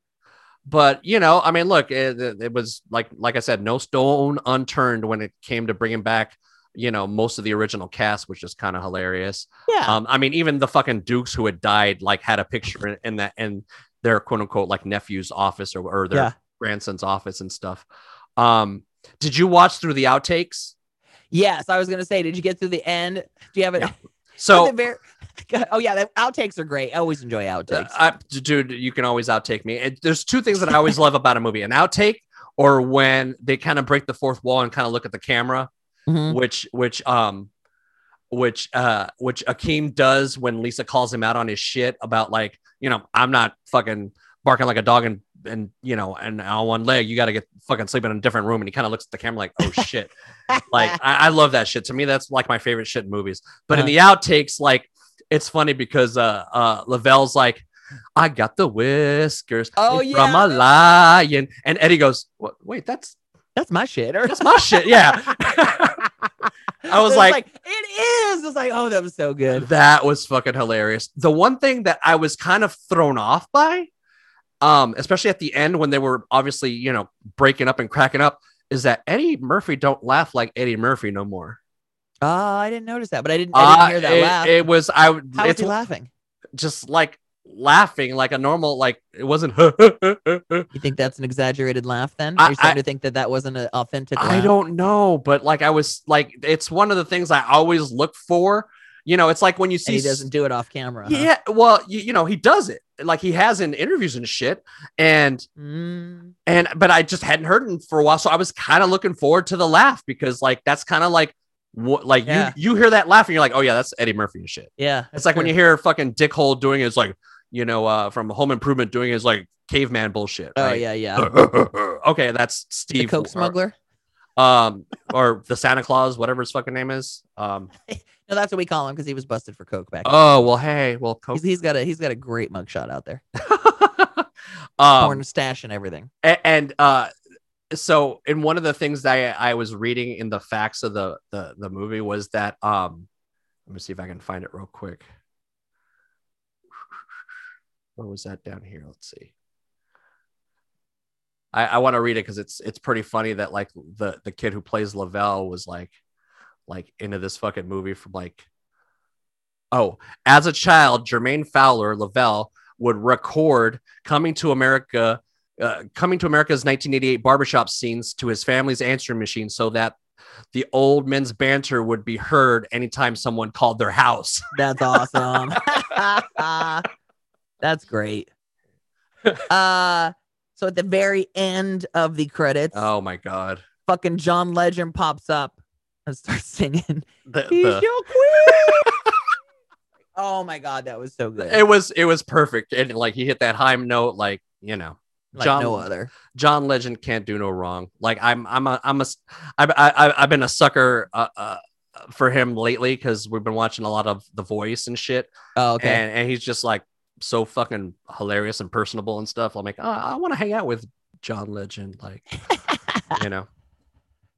but you know, I mean, look, it, it it was like like I said, no stone unturned when it came to bringing back. You know, most of the original cast, which is kind of hilarious. Yeah. Um, I mean, even the fucking Dukes who had died, like, had a picture in, in that in their quote unquote like nephew's office or, or their Yeah. grandson's office and stuff. Um, did you watch through the outtakes? yes. I was gonna say, did you get through the end? Do you have it? Yeah. So, very- oh yeah, the outtakes are great. I always enjoy outtakes. uh, I, dude, you can always outtake me. And there's two things that I always love about a movie: an outtake, or when they kind of break the fourth wall and kind of look at the camera. Mhm. which which um which uh which Akeem does when Lisa calls him out on his shit about like you know I'm not fucking barking like a dog and and you know and on one leg you got to get fucking sleep in a different room and he kind of looks at the camera like oh shit like I, I love that shit to me that's like my favorite shit in movies but in Uh-huh. the outtakes like it's funny because uh uh Lavelle's like I got the whiskers Oh, from yeah. a lion and Eddie goes wait that's That's my shit. Or that's my shit yeah I was It's like, it is. It's like, oh, that was so good. that was fucking hilarious. The one thing that I was kind of thrown off by, um, especially at the end when they were obviously, you know, breaking up and cracking up, is that Eddie Murphy don't laugh like Eddie Murphy no more. Oh, I didn't notice that, but I didn't. I didn't Uh, hear that it, laugh. it was I. How was it's he laughing? just like laughing like a normal like it wasn't. You think that's an exaggerated laugh? Then I- you're starting I- to think that that wasn't an authentic. laugh? don't know, but like I was like it's one of the things I always look for. You know, it's like when you see And he doesn't do it off camera. huh? Yeah, well, you, you know, he does it like he has in interviews and shit. And Mm, and but I just hadn't heard him for a while, so I was kind of looking forward to the laugh because like that's kind of like what like Yeah. you you hear that laugh and you're like, oh yeah, that's Eddie Murphy and shit. yeah. It's like when you hear fucking Dick Hole doing it, it's like you know uh from Home Improvement doing his like caveman bullshit. Oh yeah, yeah. okay, that's the Steve Coke or- smuggler. um or the Santa Claus, whatever his fucking name is. Um No, that's what we call him because he was busted for coke back. oh well, hey, well, Coke. He's, he's got a he's got a great mugshot out there, um, porn stash and everything. A- and uh so in one of the things that I, I was reading in the facts of the, the the movie was that um let me see if I can find it real quick. Where was that down here? Let's see. I, I want to read it because it's it's pretty funny that like the the kid who plays Lavelle was like like into this fucking movie from like oh as a child Jermaine Fowler Lavelle would record coming to America uh, coming to America's 1988 barbershop scenes to his family's answering machine so that the old men's banter would be heard anytime someone called their house. That's awesome. That's great. Uh, so at the very end of the credits, Oh my god. fucking John Legend pops up and starts singing. The, He's the- your queen. oh my god, that was so good. it was it was perfect and like he hit that high note like, you know. like John no other. John Legend can't do no wrong. Like I'm, I'm a, I'm a, I've, I, I've been a sucker uh, uh, for him lately because we've been watching a lot of The Voice and shit, Oh, okay. and and he's just like so fucking hilarious and personable and stuff. I'm like, oh, I want to hang out with John Legend, like you know.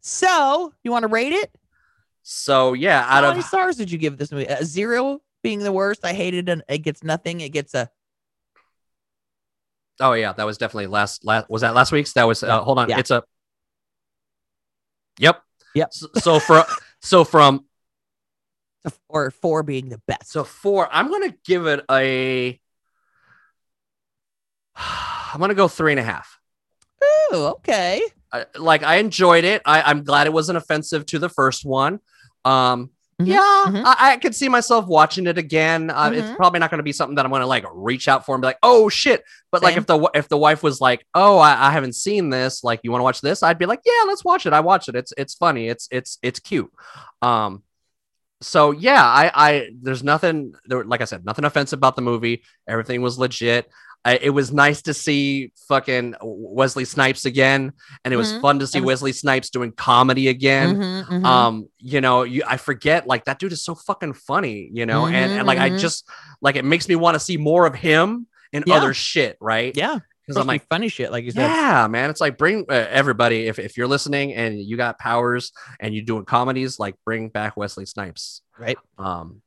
So you want to rate it? So yeah, out How many of stars did you give this movie? A zero being the worst. I hated it. It gets nothing. It gets a oh yeah, that was definitely last last was that last week's? That was uh, hold on, Yeah. it's a yep Yep. So, so from so from or four being the best. So four, I'm gonna give it a. I'm gonna go three and a half. Oh, okay. I, like I enjoyed it. I, I'm glad it wasn't offensive to the first one. Um, Mhm, yeah, mhm. I, I could see myself watching it again. Uh, It's Mhm. probably not gonna be something that I'm gonna like reach out for and be like, oh shit. But like if the if the wife was like, oh, I, I haven't seen this. Like, you want to watch this? I'd be like, yeah, let's watch it. I watch it. It's it's funny. It's it's it's cute. Um, so yeah, I I there's nothing there. Like I said, nothing offensive about the movie. Everything was legit. I, it was nice to see fucking Wesley Snipes again, and it was Mhm. fun to see Wesley Snipes doing comedy again. Mhm, mhm. Um, you know, you I forget like that dude is so fucking funny, you know, and, and like I Mhm, mhm. just like it makes me want to see more of him and Yeah. other shit, right? yeah. because I'm like, funny shit, like you said. yeah, man. It's like bring uh, everybody. If if you're listening and you got powers and you're doing comedies, like bring back Wesley Snipes. Right. Um.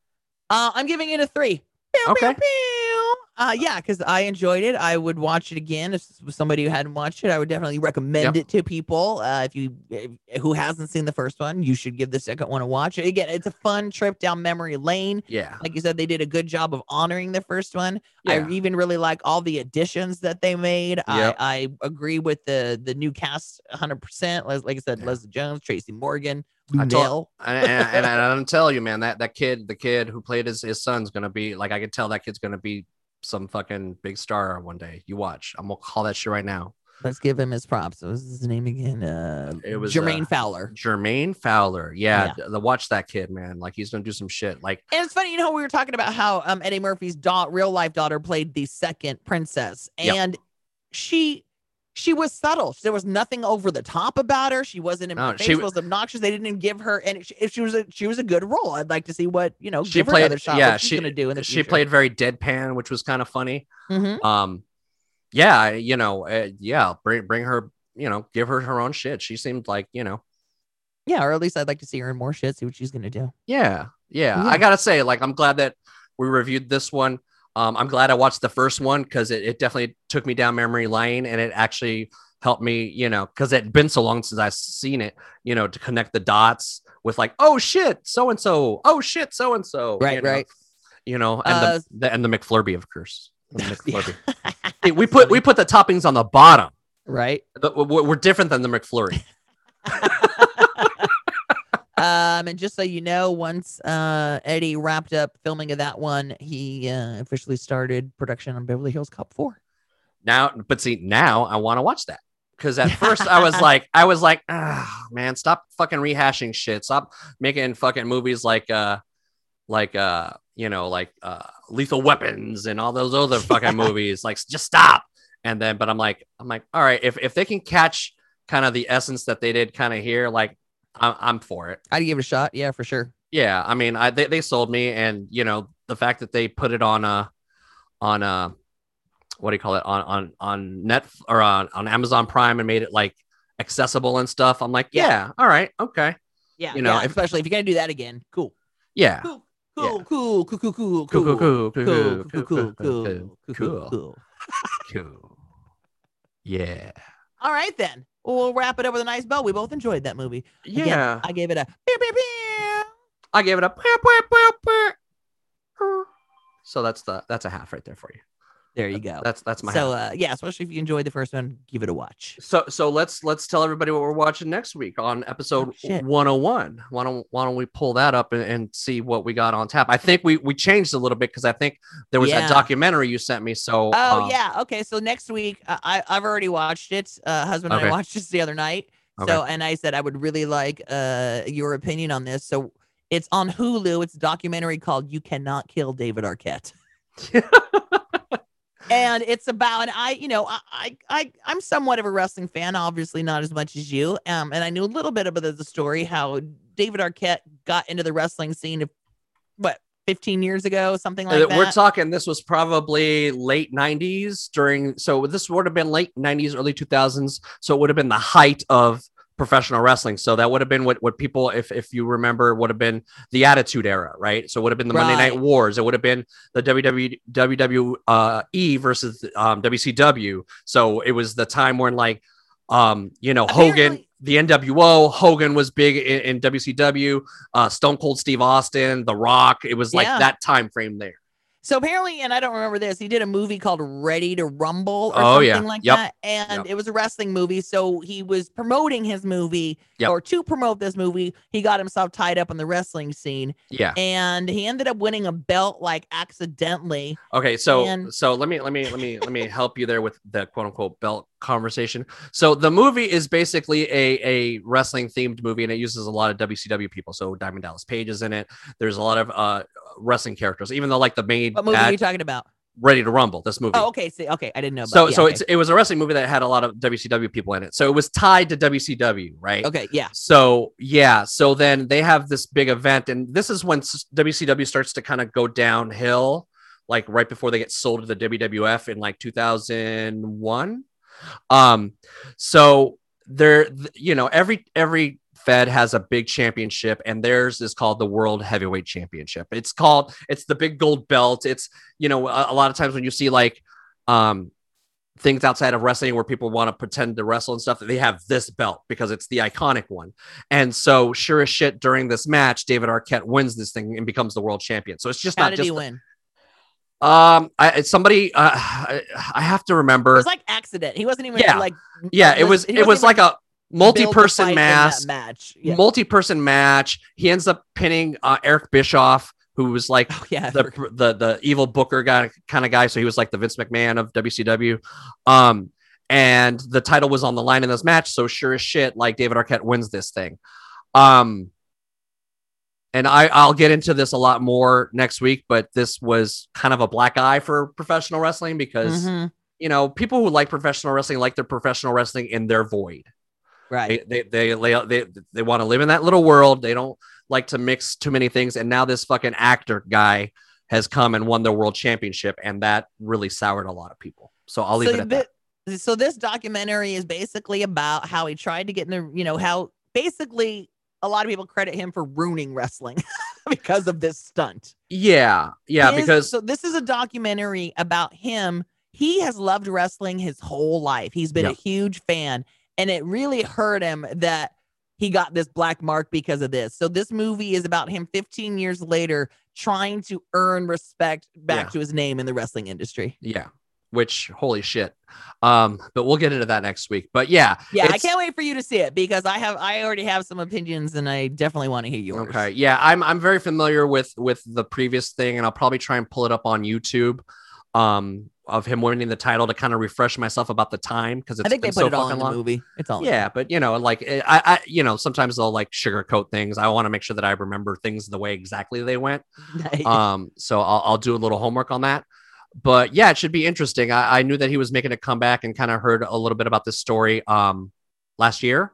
Uh, I'm giving it a three. Pew, pew, Okay. pew. Uh, yeah, because I enjoyed it. I would watch it again if somebody who hadn't watched it. I would definitely recommend Yep. it to people. Uh, if you if, who hasn't seen the first one, you should give the second one a watch. Again, it's a fun trip down memory lane. Yeah. Like you said, they did a good job of honoring the first one. Yeah. I even really like all the additions that they made. Yep. I, I agree with the the new cast 100%. Like I said, Yeah. Leslie Jones, Tracy Morgan, I Luenell. told- and, and, and, and I'm telling you, man, that that kid, the kid who played his, his son's gonna be like I could tell that kid's gonna be some fucking big star one day. You watch. I'm gonna call that shit right now. Let's give him his props. What was his name again? Uh, It was, Jermaine uh, Fowler. Jermaine Fowler. Yeah, The, watch that kid, man. Like he's gonna do some shit. Like And it's funny, you know, we were talking about how um, Eddie Murphy's da- real life daughter played the second princess, Yep. and she she was subtle. There was nothing over the top about her. She wasn't in No, face. she- was obnoxious. They didn't give her, and she, she was a she was a good role. I'd like to see what you know. She played- shot. yeah, she's she- gonna do in the she future. played very deadpan, which was kind of funny. Mhm. Um, yeah, you know, uh, yeah, bring bring her. You know, give her her own shit. She seemed like you know. Yeah, or at least I'd like to see her in more shit. See what she's gonna do. Yeah, yeah. Yeah. I gotta say, like, I'm glad that we reviewed this one. Um, I'm glad I watched the first one because it, it definitely took me down memory lane and it actually helped me, you know, because it had been so long since I've seen it, you know, to connect the dots with like, oh shit, so and so, oh shit, so and so, Right, you know? right. You know, and Uh, the, the and the McFlurby, of course. The Yeah. McFlurby. Hey, we put we put the toppings on the bottom. Right. The- we're we're different than the McFlurry. Um, and just so you know, once uh Eddie wrapped up filming of that one, he uh, officially started production on Beverly Hills Cop Four. Now, but see, now I want to watch that because at first I was like, I was like, ah, man, stop fucking rehashing shit. Stop making fucking movies like, uh, like, uh, you know, like, uh, Lethal Weapons and all those other fucking movies. Like, just stop. And then, but I'm like, I'm like, all right, if if they can catch kind of the essence that they did kind of here, like, I'm I'm for it. I'd give it a shot. Yeah, for sure. Yeah, I mean, I they, they sold me, and you know, the fact that they put it on uh on uh what do you call it on on on net or on on Amazon Prime and made it like accessible and stuff. I'm like, Yeah. yeah, all right, okay, Yeah, You know, yeah, especially if you're gonna do that again. Cool. yeah, Cool. Yeah. Cool, cool, cool, cool, cool, cool, cool, cool, cool, cool, cool, cool, cool, cool, cool, cool, cool. cool. Yeah, All right then. Well, wrap it up with a nice bow. We both enjoyed that movie. Again, yeah. I gave it a pew, pew, pew. I gave it a. So that's the that's a half right there for you. There you go. That's that's my so uh yeah, especially if you enjoyed the first one, give it a watch. So so let's let's tell everybody what we're watching next week on episode Oh, 101. Why don't why don't we pull that up and, and see what we got on tap? I think we we changed a little bit because I think there was Yeah. that documentary you sent me. So Oh um, yeah. Okay. So next week, uh, I I've already watched it. Uh, husband and I watched this the other night. So and I said I would really like uh your opinion on this. So it's on Hulu. It's a documentary called "You Cannot Kill David Arquette." and it's about I, you know, I, I, I'm somewhat of a wrestling fan, obviously not as much as you. Um, and I knew a little bit about the, story how David Arquette got into the wrestling scene of what 15 years ago, something like that. we're talking this was probably late 90s during so this would have been late 90s early 2000s so it would have been the height of professional wrestling. So that would have been what what people if if you remember would have been the attitude era right? So it would have been the monday night wars. It would have been the ww wwe versus um wcw so it was the time when like um you know hogan the nwo hogan was big in, in wcw uh stone cold steve austin the rock. It was like Yeah. that time frame there So apparently, and I don't remember this, he did a movie called Ready to Rumble or Oh, something yeah. like Yep. that. And Yep. it was a wrestling movie. So he was promoting his movie, Yep. or to promote this movie, he got himself tied up in the wrestling scene. yeah And he ended up winning a belt like accidentally. Okay, so And- so let me let me let me let me help you there with the quote unquote belt conversation. So the movie is basically a a wrestling themed movie, and it uses a lot of WCW people. So Diamond Dallas Page is in it. There's a lot of uh wrestling characters, even though like the main What movie are you talking about? Ready to Rumble. This movie. Oh, okay. See, okay. I didn't know. About, so yeah, so okay. it's it was a wrestling movie that had a lot of WCW people in it. So it was tied to WCW, right? okay. Yeah. So yeah, so then they have this big event, and this is when WCW starts to kind of go downhill. like right before they get sold to the WWF in like 2001. Um, so there, th- you know, every every Fed has a big championship, and theirs is called the World Heavyweight Championship. It's called it's the big gold belt. It's you know a, a lot of times when you see like um things outside of wrestling where people want to pretend to wrestle and stuff they have this belt because it's the iconic one and so sure as shit during this match david arquette wins this thing and becomes the world champion so it's just How not did just he win? um I, it's somebody uh, I, I have to remember. It was like accident. He wasn't even Yeah. like yeah it was it was like a multi-person built to fight in that mass match. Yeah. multi-person match he ends up pinning uh, eric bischoff who was like Oh, yeah. the the the evil booker guy kind of guy. So he was like the Vince McMahon of WCW. Um, and the title was on the line in this match. So sure as shit, like David Arquette wins this thing. Um, and I I'll get into this a lot more next week, but this was kind of a black eye for professional wrestling because Mhm. you know people who like professional wrestling like their professional wrestling in their void. Right. They they they they, they, they want to live in that little world. They don't like to mix too many things. And now this fucking actor guy has come and won the world championship, and that really soured a lot of people. So I'll leave so it at that. So this documentary is basically about how he tried to get in the, you know, how basically a lot of people credit him for ruining wrestling because of this stunt. Yeah, yeah, His- because so this is a documentary about him. He has loved wrestling his whole life. He's been a huge fan, and it really hurt him that he got this black mark because of this. So this movie is about him 15 years later trying to earn respect back Yeah. to his name in the wrestling industry. yeah, which holy shit. Um, but we'll get into that next week. But yeah, Yeah, I can't wait for you to see it because I have I already have some opinions and I definitely want to hear yours. Okay. Yeah, I'm I'm very familiar with with the previous thing, and I'll probably try and pull it up on YouTube. Um, of him winning the title to kind of refresh myself about the time because it's I think they been put so it all fucking in the long. movie. It's all Yeah, but you know, like eh, I, I, you know, sometimes they'll like sugarcoat things. I want to make sure that I remember things the way exactly they went. Um, so I'll, I'll do a little homework on that. But yeah, it should be interesting. I, I knew that he was making a comeback and kind of heard a little bit about this story um last year.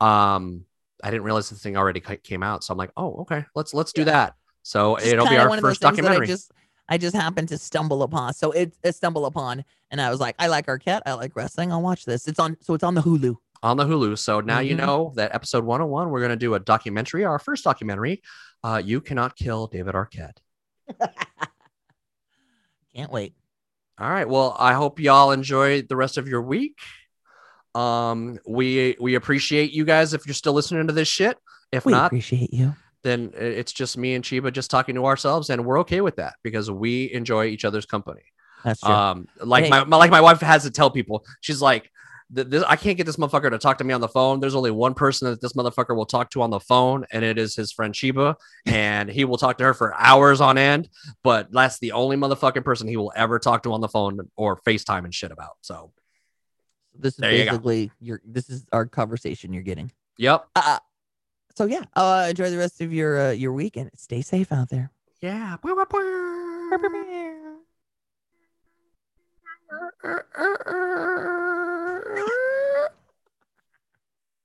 Um, I didn't realize the thing already came out, so I'm like, oh, okay, let's let's do Yeah. that. So Just it'll be our one of those first documentary. Just I just happened to stumble upon. So it's a stumble upon, and I was like, I like Arquette. I like wrestling. I'll watch this. It's on. So it's on the Hulu. on the Hulu. So now you Mhm. know that episode 101, we're going to do a documentary, our first documentary. Uh, you cannot kill David Arquette. Can't wait. All right. Well, I hope y'all enjoy the rest of your week. Um, we we appreciate you guys if you're still listening to this shit. If We not, appreciate you. Then it's just me and Cheeba just talking to ourselves, and we're okay with that because we enjoy each other's company. That's true. Um, like Hey. my, my like my wife has to tell people, she's like, this, I can't get this motherfucker to talk to me on the phone. There's only one person that this motherfucker will talk to on the phone, and it is his friend Cheeba, and he will talk to her for hours on end. But that's the only motherfucking person he will ever talk to on the phone or FaceTime and shit about. So, this is there you basically your. This is our conversation you're getting. yep, Uh, so yeah, uh, enjoy the rest of your uh, your week and stay safe out there. Yeah.